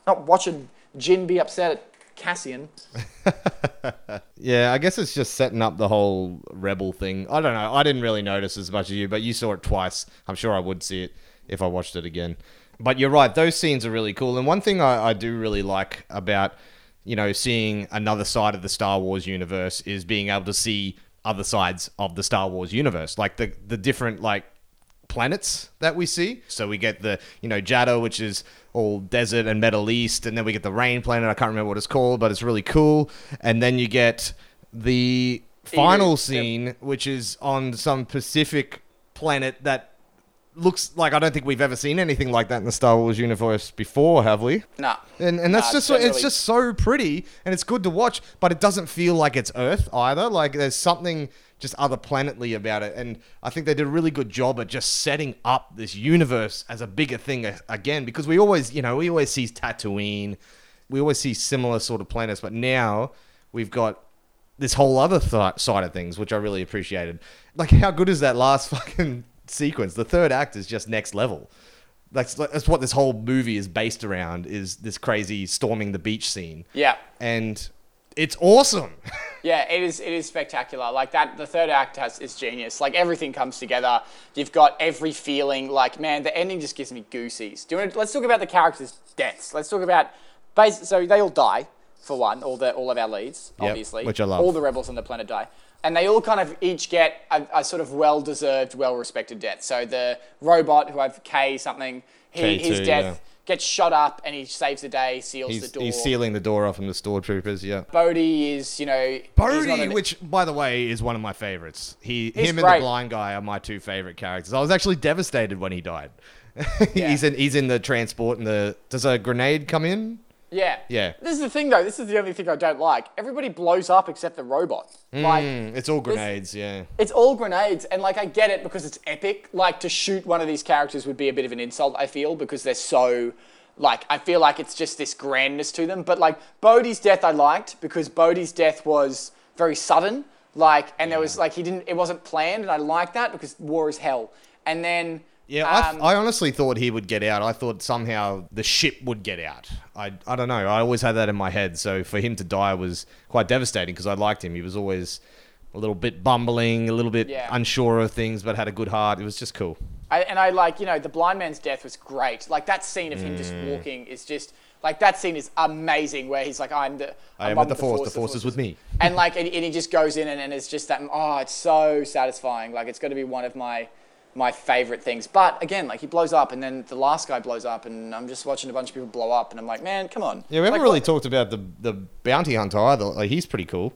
not watching Jyn be upset Cassian. Yeah, I guess it's just setting up the whole rebel thing. I don't know. I didn't really notice as much as you, but you saw it twice. I'm sure I would see it if I watched it again. But you're right; those scenes are really cool. And one thing I, I do really like about you know seeing another side of the Star Wars universe is being able to see other sides of the Star Wars universe, like the the different like planets that we see. So we get the, you know, Jedha, which is all desert and Middle East, and then we get the rain planet. I can't remember what it's called, but it's really cool. And then you get the final scene, which is on some Pacific planet that looks like I don't think we've ever seen anything like that in the Star Wars universe before, have we? Nah. And and that's Nah, just so, it's just so pretty and it's good to watch, but it doesn't feel like it's Earth either. Like there's something just other planetly about it, and I think they did a really good job at just setting up this universe as a bigger thing again because we always, you know, we always see Tatooine, we always see similar sort of planets, but now we've got this whole other th- side of things, which I really appreciated. Like, how good is that last fucking sequence? The third act is just next level. That's that's what this whole movie is based around. Is this crazy storming the beach scene? Yeah. and it's awesome. Yeah, it is. It is spectacular. Like that, the third act has is genius. Like everything comes together. You've got every feeling. Like man, the ending just gives me goosies. Do you want to, let's talk about the characters' deaths. Let's talk about base. So they all die for one. All the all of our leads, Yep, obviously. which I love. All the rebels on the planet die, and they all kind of each get a, a sort of well-deserved, well-respected death. So the robot who I've K something, he, his K2, death yeah. Gets shot up, and he saves the day, seals He's, the door. he's sealing the door off from the stormtroopers. Yeah. Bodhi is, you know, he's Bodhi, an- which by the way is one of my favorites. He, He's him, and the blind guy are my two favorite characters. I was actually devastated when he died. Yeah. he's in he's in the transport and the does a grenade come in? Yeah. Yeah. This is the thing, though. This is the only thing I don't like. Everybody blows up except the robot. Like, Mm, it's all grenades. Yeah. it's all grenades, and like I get it because it's epic. Like to shoot one of these characters would be a bit of an insult. I feel because they're so. Like I feel like it's just this grandness to them. But like Bodhi's death, I liked because Bodhi's death was very sudden. Like, and there was like he didn't. It wasn't planned, and I like that because war is hell. And then. Yeah, I, um, I honestly thought he would get out. I thought somehow the ship would get out. I, I don't know. I always had that in my head. So for him to die was quite devastating because I liked him. He was always a little bit bumbling, a little bit Yeah. unsure of things, but had a good heart. It was just cool. I, and I like, you know, the blind man's death was great. Like that scene of him just Mm. walking is just like that scene is amazing. Where he's like, "I'm the, I I'm with the force. The force force is with me. and like, and, and he just goes in and, and it's just that. Oh, it's so satisfying. Like it's going to be one of my my favorite things. But again, like he blows up, and then the last guy blows up, and I'm just watching a bunch of people blow up, and I'm like, man, come on. Yeah, we haven't Like, really what- talked about the the bounty hunter either. Like, he's pretty cool,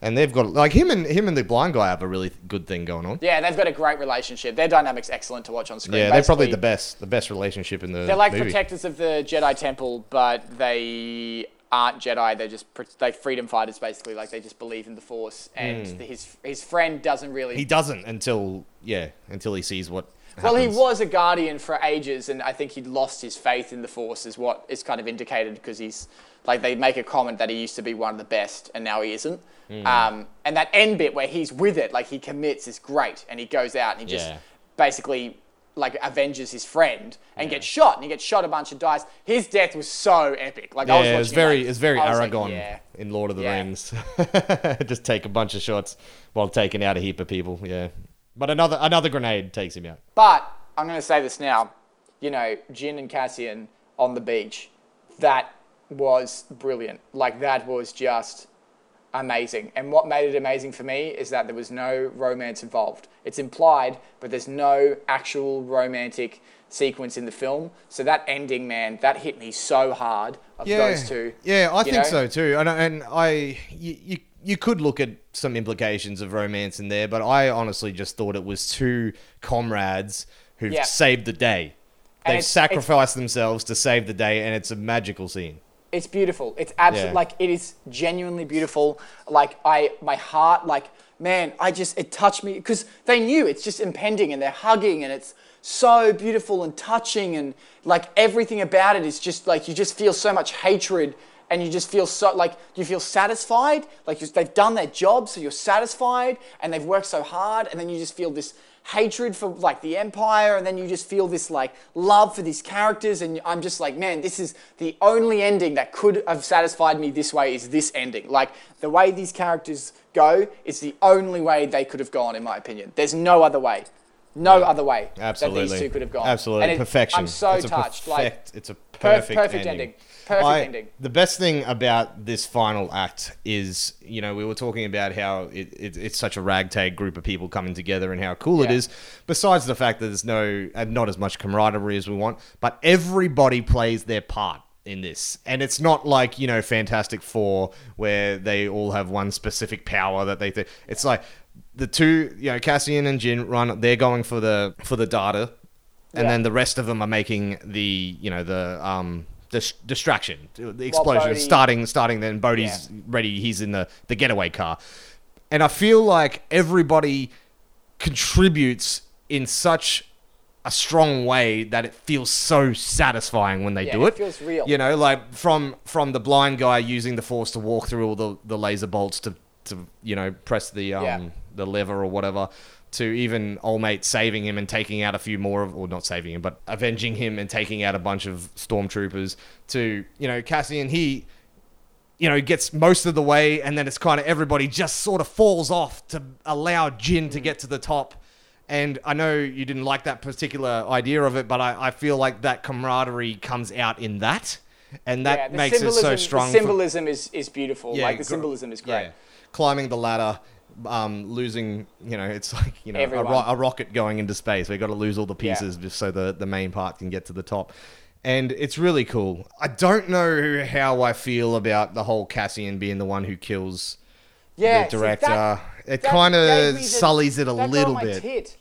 and they've got like him and him and the blind guy have a really good thing going on. Yeah, they've got a great relationship. Their dynamic's excellent to watch on screen. Yeah, they're probably the best the best relationship in the. They're like movie. protectors of the Jedi Temple, but they aren't Jedi. They're just they freedom fighters, basically. Like they just believe in the Force, and his his friend doesn't really. He doesn't until yeah until he sees what. well, he was a guardian for ages, and I think he'd lost his faith in the Force, is what is kind of indicated because he's like they make a comment that he used to be one of the best, and now he isn't. Hmm. Um, and that end bit where he's with it, like he commits, is great, and he goes out and he just basically like avenges his friend and gets shot, and he gets shot a bunch and dies. His death was so epic. Like I was Yeah, watching it's very like, it's very was like, Aragorn yeah. in Lord of the Yeah. Rings. Just take a bunch of shots while taking out a heap of people. Yeah, but another another grenade takes him out. But I'm going to say this now. You know, Jyn and Cassian on the beach, that was brilliant. Like that was just amazing. And what made it amazing for me is that there was no romance involved. It's implied, but there's no actual romantic sequence in the film. So that ending, man, that hit me so hard of yeah, those two. Yeah, I you think know? so too. And, I- and I, you, you, you could look at some implications of romance in there, but I honestly just thought it was two comrades who've Yeah. saved the day. They've it's- sacrificed themselves to save the day, and it's a magical scene. It's beautiful. It's absolutely Yeah. like it is genuinely beautiful. Like I, my heart, like man, I just it touched me because they knew it's just impending and they're hugging and it's so beautiful and touching and like everything about it is just like you just feel so much hatred and you just feel so like you feel satisfied like you, they've done their job so you're satisfied and they've worked so hard and then you just feel this hatred for like the empire and then you just feel this like love for these characters and i'm just like man this is the only ending that could have satisfied me this way is this ending. Like the way these characters go is the only way they could have gone in my opinion. There's no other way no other way Absolutely, that these two could have gone Absolutely, And it- perfection. i'm so It's touched like it's a perfect, perfect ending. ending. Perfect I- ending. The best thing about this final act is, you know, we were talking about how it, it, it's such a ragtag group of people coming together and how cool it Yeah. is. Besides the fact that there's no, not as much camaraderie as we want, but everybody plays their part in this. And it's not like, you know, Fantastic Four where they all have one specific power that they think. It's like the two, you know, Cassian and Jyn run, they're going for the, for the data. And Yeah. then the rest of them are making the, you know, the, um, dis- distraction, the explosion, Bodhi- starting, starting. Then Bodhi's ready. He's in the the getaway car, and I feel like everybody contributes in such a strong way that it feels so satisfying when they Yeah, do it it. feels real. You know, like from from the blind guy using the force to walk through all the, the laser bolts to to you know press the um Yeah. The lever or whatever. To even old mate saving him and taking out a few more of, or not saving him, but avenging him and taking out a bunch of stormtroopers. To you know, Cassian, he you know, gets most of the way, and then it's kind of everybody just sort of falls off to allow Jyn to mm. get to the top. And I know you didn't like that particular idea of it, but I, I feel like that camaraderie comes out in that, and that yeah, makes it so strong. the for- symbolism is, is beautiful like the gr- symbolism is great yeah. Climbing the ladder, um, losing, you know, it's like you know a, ro- a rocket going into space. We got to lose all the Yeah. pieces just so the the main part can get to the top. And it's really cool. I don't know how I feel about the whole Cassian being the one who kills yeah, the see, director. that- it kind of sullies it a little bit. Tit.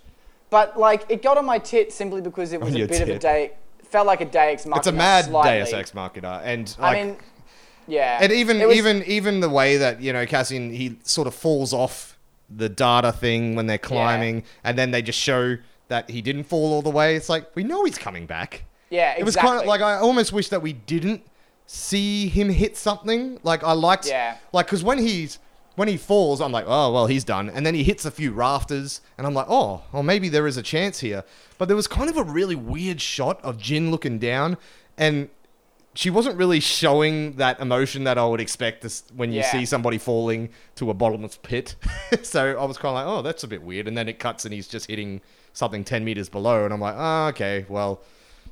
But like, it got on my tit simply because it was a your bit of a day. Felt like a Deus Machina. It's a mad slightly. Deus Ex Machina, and like, I mean, yeah. and even was- even even the way that you know Cassian he sort of falls off the data thing when they're climbing, and then they just show that he didn't fall all the way. It's like we know he's coming back. yeah, It was kind of like I almost wish that we didn't see him hit something. Like I liked, Yeah. like because when he's when he falls, I'm like, oh well, he's done. And then he hits a few rafters, and I'm like, oh, well maybe there is a chance here. But there was kind of a really weird shot of Jyn looking down, and she wasn't really showing that emotion that I would expect this, when you Yeah. see somebody falling to a bottomless pit. so I was kind of like, oh, that's a bit weird. And then it cuts, and he's just hitting something ten meters below, and I'm like, oh, okay, well,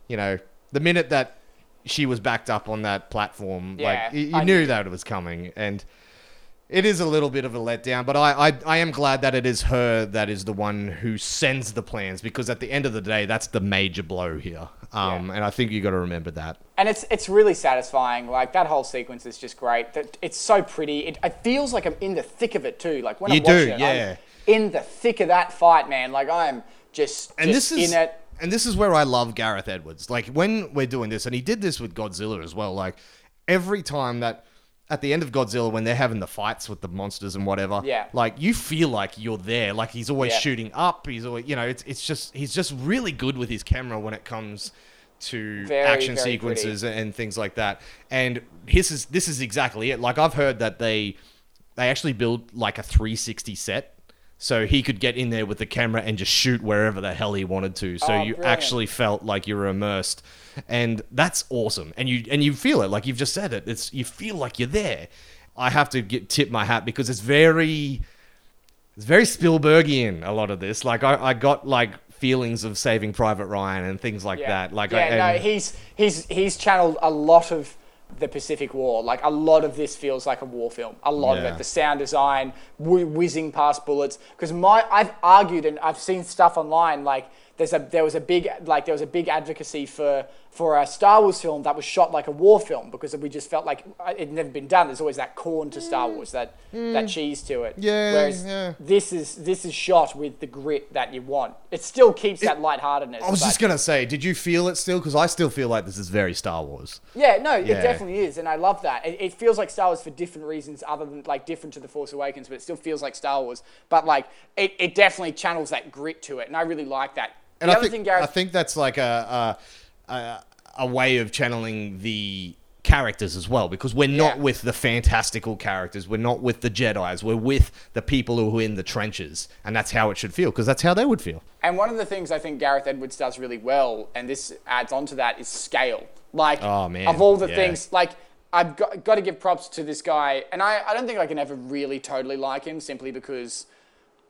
you know, the minute that she was backed up on that platform, Yeah, like you, you knew knew. that it was coming, and it is a little bit of a letdown. But I, I, I am glad that it is her that is the one who sends the plans because at the end of the day, that's the major blow here. Um, Yeah. and I think you got to remember that. and it's it's really satisfying. Like that whole sequence is just great. That it's so pretty. It, it feels like I'm in the thick of it too. Like when You watching do, it, yeah. I'm in the thick of that fight, man. Like I'm just and just this is in it. and this is where I love Gareth Edwards. Like when we're doing this, and he did this with Godzilla as well. Like every time that at the end of Godzilla, when they're having the fights with the monsters and whatever, Yeah. like you feel like you're there. Like he's always Yeah. shooting up. He's always, you know, it's it's just he's just really good with his camera when it comes to Very, action very sequences and things like that. And this is this is exactly it. Like I've heard that they they actually build like a 360 set. So he could get in there with the camera and just shoot wherever the hell he wanted to. So Oh, you brilliant. actually felt like you were immersed, and that's awesome. And you and you feel it like you've just said it. It's you feel like you're there. I have to get tip my hat because it's very it's very Spielbergian. A lot of this, like I, I got like feelings of Saving Private Ryan and things like Yeah, that. Like yeah, I, no, he's he's he's channeled a lot of the Pacific War. Like a lot of this feels like a war film. A lot of it, the sound design, wh- whizzing past bullets. Because my, I've argued and I've seen stuff online like there's a there was a big like there was a big advocacy for for a Star Wars film that was shot like a war film because we just felt like uh, it'd never been done. There's always that corn to Star Wars, that that cheese to it. Mm. Yeah, Whereas yeah. this is this is shot with the grit that you want. It still keeps that lightheartedness. I was just gonna say, did you feel it still? Because I still feel like this is very Star Wars. Yeah, no, Yeah. it definitely is, and I love that. It, it feels like Star Wars for different reasons, other than like different to the Force Awakens, but it still feels like Star Wars. But like, it, it definitely channels that grit to it, and I really like that. And the I other think thing, Gareth, I think that's like a, a a a way of channeling the characters as well, because we're not Yeah. with the fantastical characters. We're not with the Jedi's. We're with the people who are in the trenches, and that's how it should feel, because that's how they would feel. And one of the things I think Gareth Edwards does really well, and this adds on to that, is scale. Like, Oh, man, of all the yeah. things, like, I've got, got to give props to this guy, and I, I don't think I can ever really totally like him simply because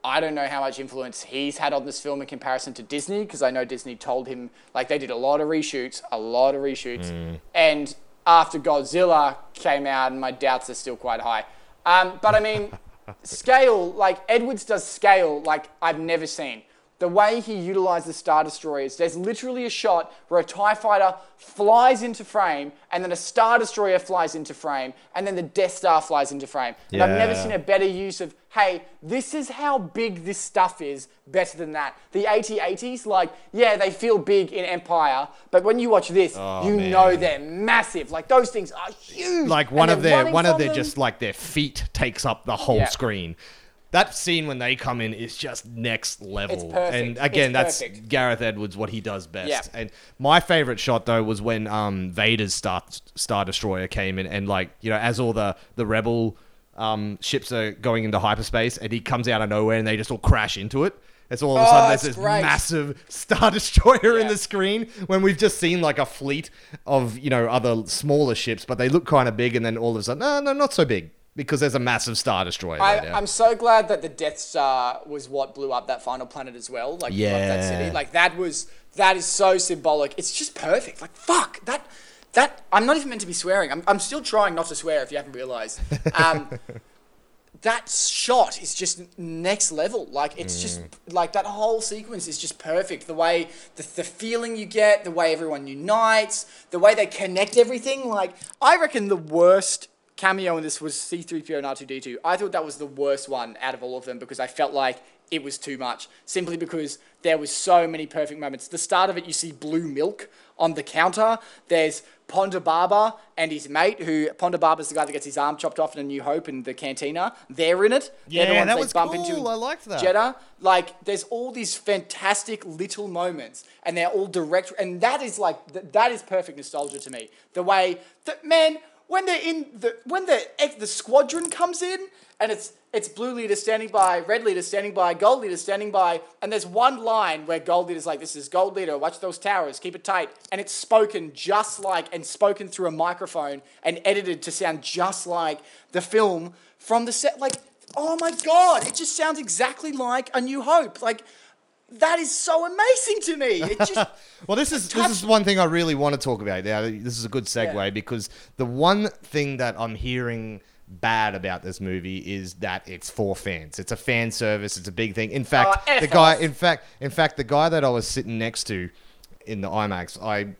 I don't know how much influence he's had on this film in comparison to Disney, because I know Disney told him, like, they did a lot of reshoots, a lot of reshoots. Mm. And after Godzilla came out, and my doubts are still quite high. Um, but I mean, scale, like, Edwards does scale like I've never seen. The way he utilizes Star Destroyers, there's literally a shot where a TIE fighter flies into frame, and then a Star Destroyer flies into frame, and then the Death Star flies into frame. And I've never seen a better use of, hey, this is how big this stuff is, better than that. The AT-ATs, like, yeah, they feel big in Empire, but when you watch this, oh, you Oh, man. know they're massive. Like, those things are huge. Like one of their one of their them. just like their feet takes up the whole Yeah. screen. That scene when they come in is just next level. It's perfect. And again, It's that's perfect. Gareth Edwards what he does best. Yeah. And my favorite shot though was when um, Vader's Star Star Destroyer came in and like you know as all the the rebel um, ships are going into hyperspace and he comes out of nowhere and they just all crash into it. It's all of a Oh, sudden there's this great. massive Star Destroyer in the screen when we've just seen like a fleet of you know other smaller ships, but they look kind of big, and then all of a sudden, no, no, not so big because there's a massive Star Destroyer. I, there. I'm so glad that the Death Star was what blew up that final planet as well. Like, blew up that city. Like that was that is so symbolic. It's just perfect. Like fuck that. That I'm not even meant to be swearing. I'm, I'm still trying not to swear if you haven't realized. Um, that shot is just next level. Like it's just like that whole sequence is just perfect. The way the, the feeling you get, the way everyone unites, the way they connect everything. Like I reckon the worst cameo in this was C3PO and R2D2. I thought that was the worst one out of all of them because I felt like it was too much. Simply because there was so many perfect moments. The start of it, you see blue milk on the counter. There's Ponda Baba and his mate, who Ponda Baba's the guy that gets his arm chopped off in A New Hope in the cantina. They're in it. They're the Yeah, ones that was bump cool. into in I liked that. Jedha. Like, there's all these fantastic little moments, and they're all direct. And that is like th- that is perfect nostalgia to me. The way that man when they're in the when the the squadron comes in and it's it's blue leader standing by, red leader standing by, gold leader standing by, and there's one line where gold leader's like, "This is gold leader. Watch those towers. Keep it tight." And it's spoken just like and spoken through a microphone and edited to sound just like the film from the set. Like, oh my god, it just sounds exactly like A New Hope. Like. That is so amazing to me. It just Well, this is touch- this is one thing I really want to talk about. Now, this is a good segue Yeah. because the one thing that I'm hearing bad about this movie is that it's for fans. It's a fan service. It's a big thing. In fact, Oh, the guy, in fact, in fact, the guy that I was sitting next to in the IMAX, I,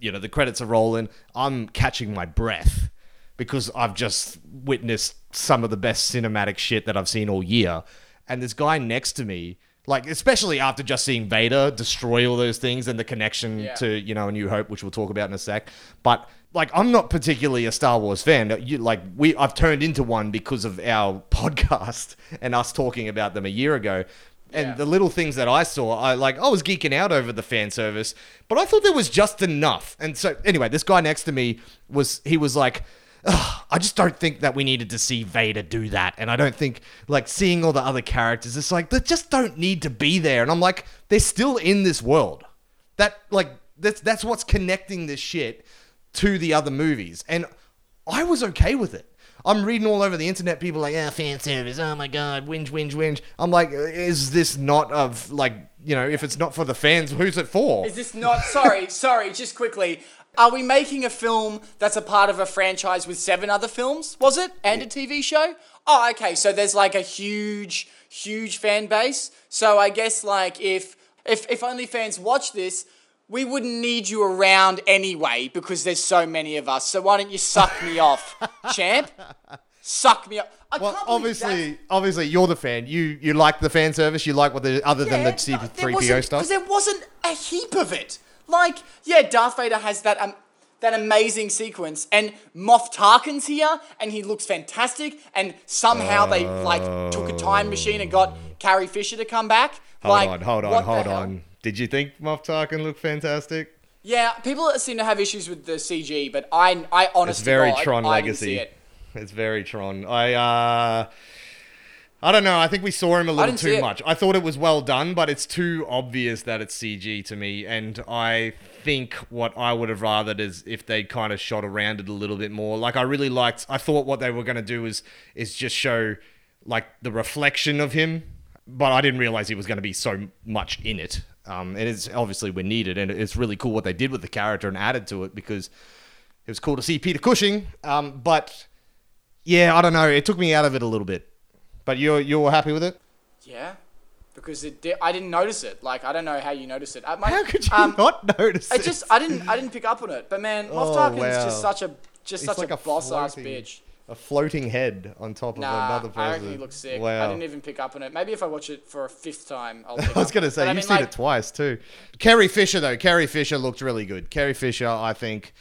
you know, the credits are rolling. I'm catching my breath because I've just witnessed some of the best cinematic shit that I've seen all year. And this guy next to me, like especially after just seeing Vader destroy all those things and the connection Yeah. to you know A New Hope, which we'll talk about in a sec. But like, I'm not particularly a Star Wars fan. You like we, I've turned into one because of our podcast and us talking about them a year ago. And Yeah. the little things that I saw, I like, I was geeking out over the fan service, but I thought there was just enough. And so, anyway, this guy next to me was, he was like, "Ugh, I just don't think that we needed to see Vader do that. And I don't think, like, seeing all the other characters, it's like, they just don't need to be there. And I'm like, they're still in this world. That, like, that's, that's what's connecting this shit to the other movies. And I was okay with it. I'm reading all over the internet, people like, ah, fan service, oh my god, whinge, whinge, whinge. I'm like, is this not of, like, you know, if it's not for the fans, who's it for? Is this not? Sorry, sorry. Just quickly, Are we making a film that's a part of a franchise with seven other films? Was it and a TV show? Oh, okay. So there's like a huge, huge fan base. So I guess like if if if only fans watch this, we wouldn't need you around anyway because there's so many of us. So why don't you suck me off, champ? Suck me up. I Well, can't believe obviously, obviously, you're the fan. You you like the fan service. You like what the other than the C three PO stuff. Because there wasn't a heap of it. Like, yeah, Darth Vader has that um, that amazing sequence, and Moff Tarkin's here, and he looks fantastic. And somehow they like took a time machine and got Carrie Fisher to come back. Hold like, on, hold on, hold on. Did you think Moff Tarkin looked fantastic? Yeah, people seem to have issues with the CG, but I, I honestly, It's very God, Tron I legacy. it. It's very Tron. I uh I don't know. I think we saw him a little too much. I thought it was well done, but it's too obvious that it's CG to me. And I think what I would have rathered is if they kind of shot around it a little bit more. Like I really liked. I thought what they were going to do is is just show like the reflection of him, but I didn't realize he was going to be so much in it. Um, it is obviously we needed, and it's really cool what they did with the character and added to it because it was cool to see Peter Cushing. Um, but yeah, I don't know. It took me out of it a little bit. But you're you're happy with it? Yeah, because it di- I didn't notice it. Like I don't know how you noticed it. Uh, my- How could you um, not notice it. I it? just I didn't I didn't pick up on it. But man, Moff Oh, Tarkin's wow. just such a just He's such like a, a boss ass bitch. a floating head on top of Nah, another person. I reckon he looks sick. Wow. I didn't even pick up on it. Maybe if I watch it for a fifth time, I'll. I was up gonna say you've mean, seen like, it twice too. Carrie Fisher though, Carrie Fisher looked really good. Carrie Fisher, I think,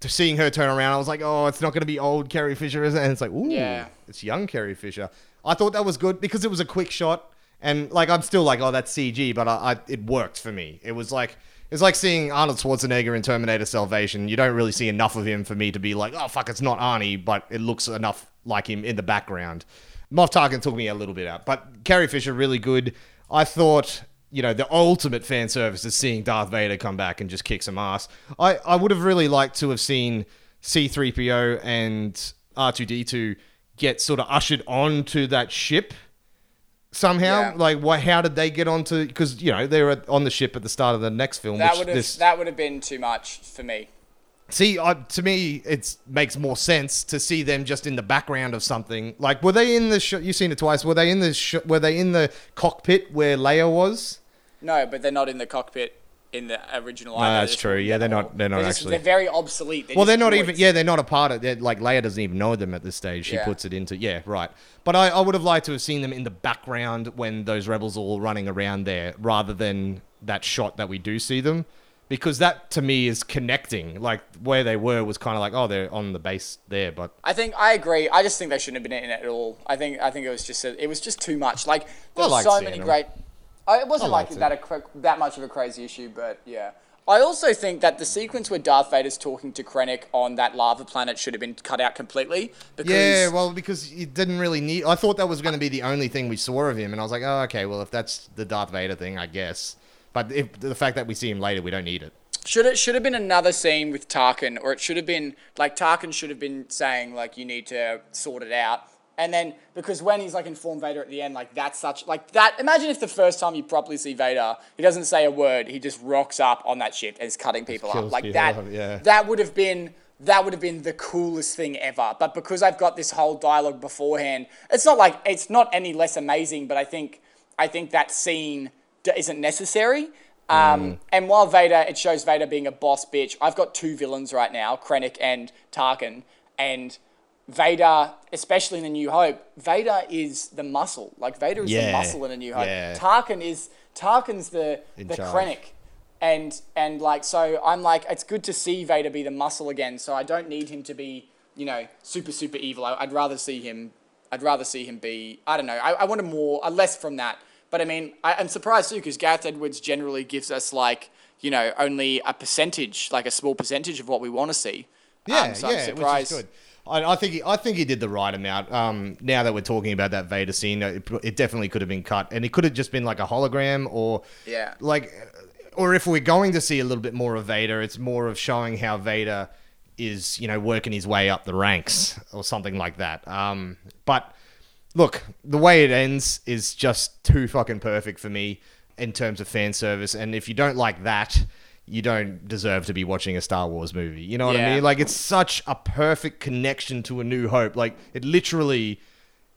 to seeing her turn around, I was like, oh, it's not gonna be old Carrie Fisher, is it? And it's like, ooh, Yeah. it's young Carrie Fisher. I thought that was good because it was a quick shot, and like I'm still like, oh, that's CG, but I, I it worked for me. It was like. It's like seeing Arnold Schwarzenegger in Terminator Salvation. You don't really see enough of him for me to be like, oh, fuck, it's not Arnie, but it looks enough like him in the background. Moff Tarkin took me a little bit out, but Carrie Fisher really good. I thought, you know, the ultimate fan service is seeing Darth Vader come back and just kick some ass. I, I would have really liked to have seen C3PO and R2D2 get sort of ushered onto that ship somehow. Yeah. Like, what? How did they get onto? Because you know they were on the ship at the start of the next film. that would have this, that would have been too much for me. See, I, to me, it makes more sense to see them just in the background of something. Like, were they in the? Sh- you've seen it twice. Were they in the? Sh- were they in the cockpit where Leia was? No, but they're not in the cockpit in the original. No, that's true. Yeah, they're not- they're not just- actually- They're very obsolete. Well, they're not even. Yeah, they're not a part of. They're, like Leia doesn't even know them at this stage. She Yeah. puts it into. Yeah, right. But I, I would have liked to have seen them in the background when those rebels are all running around there, rather than that shot that we do see them, because that to me is connecting. Like where they were was kind of like, oh, they're on the base there, but I think I agree. I just think they shouldn't have been in it at all. I think I think it was just a, it was just too much. Like there I were liked so many them. great. I, it wasn't I like that a, that much of a crazy issue, but yeah. I also think that the sequence where Darth Vader's talking to Krennic on that lava planet should have been cut out completely because Yeah, well, because it didn't really need. I thought that was going to be the only thing we saw of him, and I was like, oh, okay, well, if that's the Darth Vader thing, I guess. But if the fact that we see him later, we don't need it. Should it should have been another scene with Tarkin, or it should have been like Tarkin should have been saying like you need to sort it out, and then because when he's like informed Vader at the end, like that's such like that. Imagine if the first time you properly see Vader, he doesn't say a word, he just rocks up on that ship and is cutting people kills up like people that. off, yeah. That would have been that would have been the coolest thing ever. But because I've got this whole dialogue beforehand, it's not like it's not any less amazing. But I think I think that scene d- isn't necessary. Um, And while Vader, it shows Vader being a boss bitch. I've got two villains right now, Krennic and Tarkin, and Vader, especially in the New Hope, Vader is the muscle. Like Vader is the muscle in A New Hope. Yeah. Tarkin is Tarkin's the In the charge. Krennic, and and like so I'm like it's good to see Vader be the muscle again. So I don't need him to be you know super super evil. I, I'd rather see him. I'd rather see him be. I don't know. I, I wanted more, uh, less from that. But I mean, I, I'm surprised too because Gareth Edwards generally gives us like you know only a percentage, like a small percentage of what we want to see. Yeah, Um, so I'm yeah, which surprised. is good. I, I think he, I think he did the right amount. Um, now that we're talking about that Vader scene, it, it definitely could have been cut, and it could have just been like a hologram, or Yeah. like, or if we're going to see a little bit more of Vader, it's more of showing how Vader is, you know, working his way up the ranks or something like that. Um, but look, the way it ends is just too fucking perfect for me in terms of fan service, and if you don't like that. You don't deserve to be watching a Star Wars movie. You know what I mean? Like it's such a perfect connection to A New Hope. Like it literally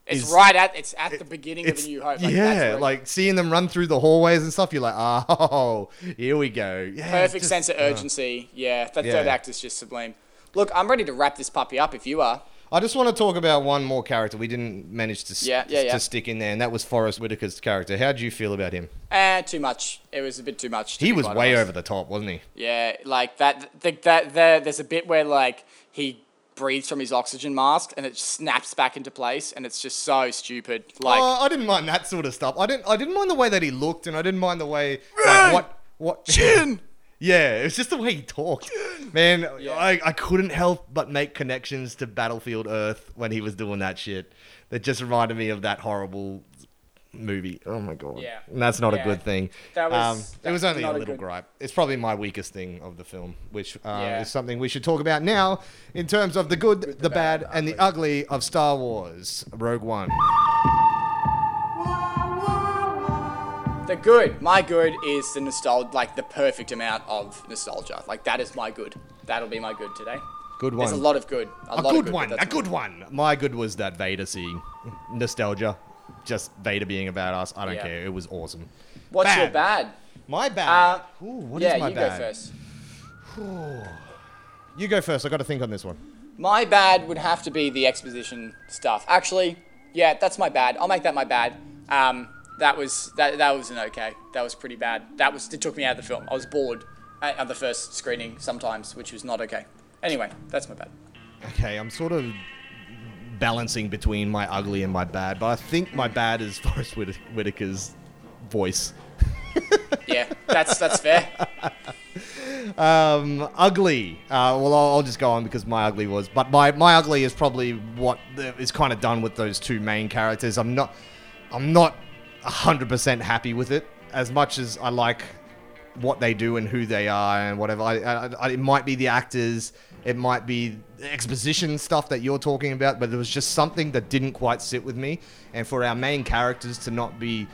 It's is- right at it's at the beginning of a New Hope. Like, yeah, like seeing them run through the hallways and stuff. You're like, oh, here we go. Yeah, perfect just- sense of uh, urgency. yeah, that Yeah. third act is just sublime. Look, I'm ready to wrap this puppy up if you are. I just want to talk about one more character we didn't manage to Yeah, yeah, yeah. to stick in there, and that was Forest Whitaker's character. How did you feel about him? Eh, too much. It was a bit too much. to He was way honest. over the top, wasn't he? Yeah, like that. The, that there, there's a bit where like he breathes from his oxygen mask and it snaps back into place, and it's just so stupid. Like, oh, I didn't mind that sort of stuff. I didn't. I didn't mind the way that he looked, and I didn't mind the way like, what what. Chin! yeah, it was just the way he talked. Man, I, I couldn't help but make connections to Battlefield Earth when he was doing that shit. That just reminded me of that horrible movie. Oh my god. Yeah. And that's not Yeah. a good thing. That was- um, it was only a not a little good- gripe. It's probably my weakest thing of the film, which uh, Yeah. is something we should talk about now in terms of the good, the, bad, and the ugly of Star Wars Rogue One. The good, my good is the nostalgia, like the perfect amount of nostalgia. Like that is my good. That'll be my good today. Good one. There's a lot of good. A, a lot good of good, one. A good one. My good was that Vader scene. Nostalgia. Just Vader being a badass. I don't Yeah. care. It was awesome. What's your Bad. bad? My Uh, bad. Ooh, what is yeah, my you bad? go first. You go first. I got to think on this one. My bad would have to be the exposition stuff. Actually, yeah, that's my bad. I'll make that my bad. Um, that was that that was an okay. That was pretty bad. That was it took me out of the film. I was bored at, at the first screening sometimes, which was not okay. Anyway, that's my bad. Okay, I'm sort of balancing between my ugly and my bad, but I think my bad is Forest Whit- Whitaker's voice. Yeah, that's that's fair. Um, ugly. Uh, well, I'll, I'll just go on because my ugly was, but my my ugly is probably what is kind of done with those two main characters. I'm not, I'm not hundred percent happy with it. As much as I like what they do and who they are and whatever, I, I, I, it might be the actors, it might be exposition stuff that you're talking about, but there was just something that didn't quite sit with me. And for our main characters to not be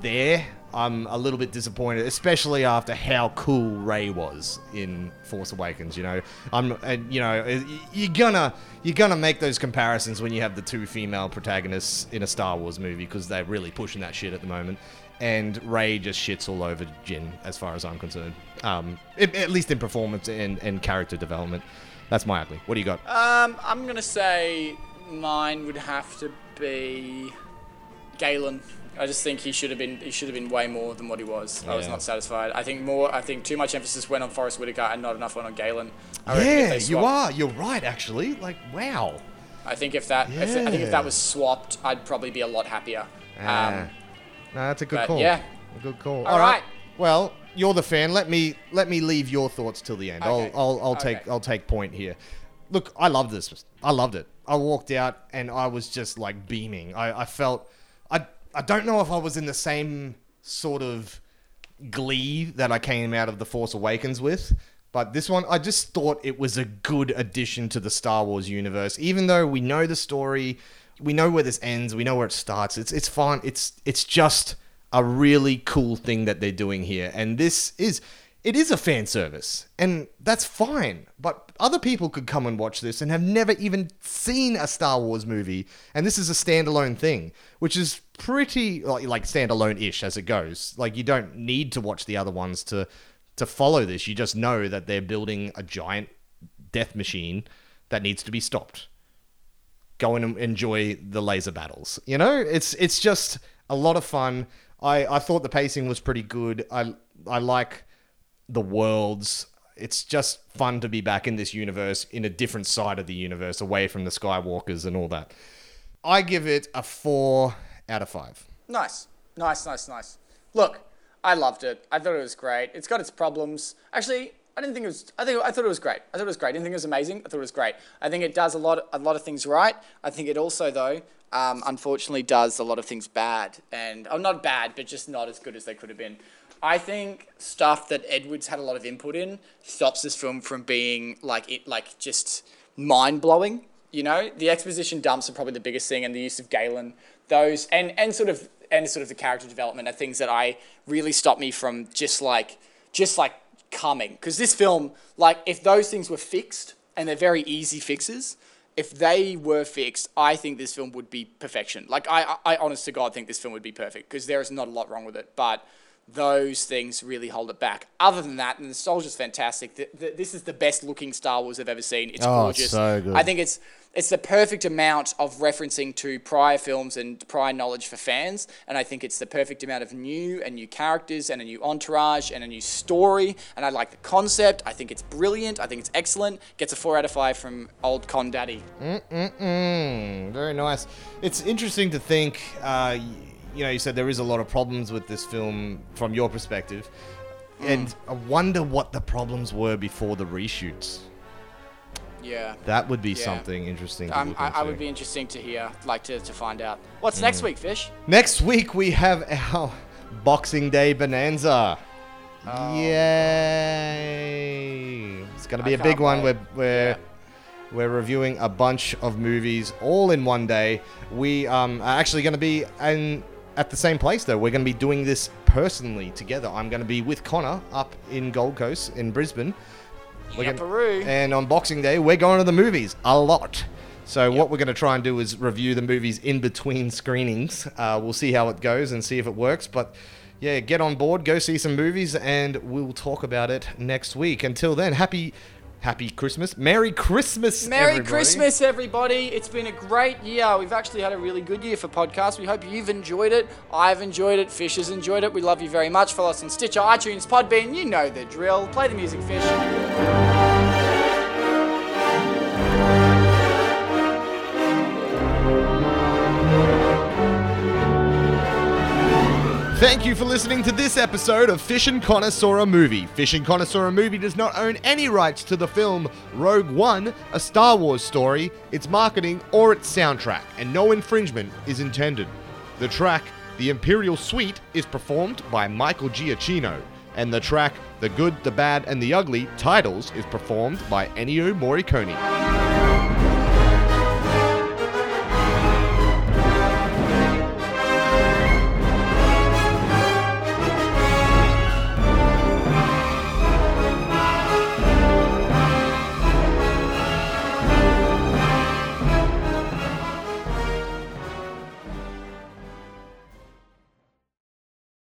there, I'm a little bit disappointed, especially after how cool Rey was in Force Awakens. You know, I'm, you know, you're gonna you're gonna make those comparisons when you have the two female protagonists in a Star Wars movie because they're really pushing that shit at the moment. And Rey just shits all over Jyn, as far as I'm concerned. Um, at, at least in performance and, and character development. That's my ugly. What do you got? Um, I'm gonna say mine would have to be Galen. I just think he should have been he should have been way more than what he was. I was not satisfied. I think more. I think too much emphasis went on Forest Whitaker and not enough went on Galen. I yeah, you are. You're right. Actually, like wow. I think if that if, I think if that was swapped, I'd probably be a lot happier. Ah. Um, no, that's a good call. yeah. a good call. All right. Well, you're the fan. Let me let me leave your thoughts till the end. Okay. I'll I'll, I'll take I'll take point here. Look, I loved this. I loved it. I walked out and I was just like beaming. I, I felt I I don't know if I was in the same sort of glee that I came out of The Force Awakens with. But this one, I just thought it was a good addition to the Star Wars universe. Even though we know the story, we know where this ends, we know where it starts. It's it's fun. It's it's just a really cool thing that they're doing here. And this is it is a fan service, and that's fine. But other people could come and watch this and have never even seen a Star Wars movie, and this is a standalone thing, which is pretty like, like standalone-ish as it goes. Like you don't need to watch the other ones to to follow this. You just know that they're building a giant death machine that needs to be stopped. Go and enjoy the laser battles. You know, it's it's just a lot of fun. I, I thought the pacing was pretty good. I I like the worlds. It's just fun to be back in this universe, in a different side of the universe, away from the Skywalkers and all that. I give it a four out of five. Nice, nice, nice, nice. Look, I loved it. I thought it was great. It's got its problems. Actually, I didn't think it was. I think I thought it was great. I thought it was great. I didn't think it was amazing. I thought it was great. I think it does a lot, a lot of things right. I think it also, though, um, unfortunately, does a lot of things bad, and oh, not bad, but just not as good as they could have been. I think stuff that Edwards had a lot of input in stops this film from being like it, like just mind blowing. You know, the exposition dumps are probably the biggest thing, and the use of Galen, those, and and sort of and sort of the character development are things that I really stop me from just like just like coming because this film, like, if those things were fixed and they're very easy fixes, if they were fixed, I think this film would be perfection. Like, I, I, honest to God think this film would be perfect because there is not a lot wrong with it, but those things really hold it back. Other than that, and the nostalgia's fantastic. The, the, this is the best looking Star Wars I've ever seen. It's Oh, gorgeous. so good. I think it's it's the perfect amount of referencing to prior films and prior knowledge for fans, and I think it's the perfect amount of new and new characters and a new entourage and a new story. And I like the concept. I think it's brilliant. I think it's excellent. Gets a four out of five from old Con Daddy. Mm-mm-mm. very nice. It's interesting to think. Uh, you know, you said there is a lot of problems with this film from your perspective, and I wonder what the problems were before the reshoots. Yeah. That would be Yeah. something interesting Um, I. I would be interesting to hear, like to, to find out. What's next week, Fish? Next week we have our Boxing Day Bonanza. Oh. Yay! It's gonna be I a big one. wait. We're we're Yeah. we're reviewing a bunch of movies all in one day. We um are actually gonna be in at the same place though. We're gonna be doing this personally together. I'm gonna be with Connor up in Gold Coast in Brisbane. We're gonna- Yepperoo. and on Boxing Day, we're going to the movies a lot. So what we're going to try and do is review the movies in between screenings. Uh, we'll see how it goes and see if it works. But yeah, get on board, go see some movies, and we'll talk about it next week. Until then, happy, happy Christmas, Merry Christmas, Merry everybody. Christmas, everybody. It's been a great year. We've actually had a really good year for podcasts. We hope you've enjoyed it. I've enjoyed it. Fish has enjoyed it. We love you very much. Follow us on Stitcher, iTunes, Podbean. You know the drill. Play the music, Fish. Thank you for listening to this episode of Fish and Connor Saw a Movie. Fish and Connor Saw a Movie does not own any rights to the film Rogue One, a Star Wars story, its marketing, or its soundtrack, and no infringement is intended. The track, The Imperial Suite, is performed by Michael Giacchino, and the track, The Good, the Bad, and the Ugly, Titles, is performed by Ennio Morricone.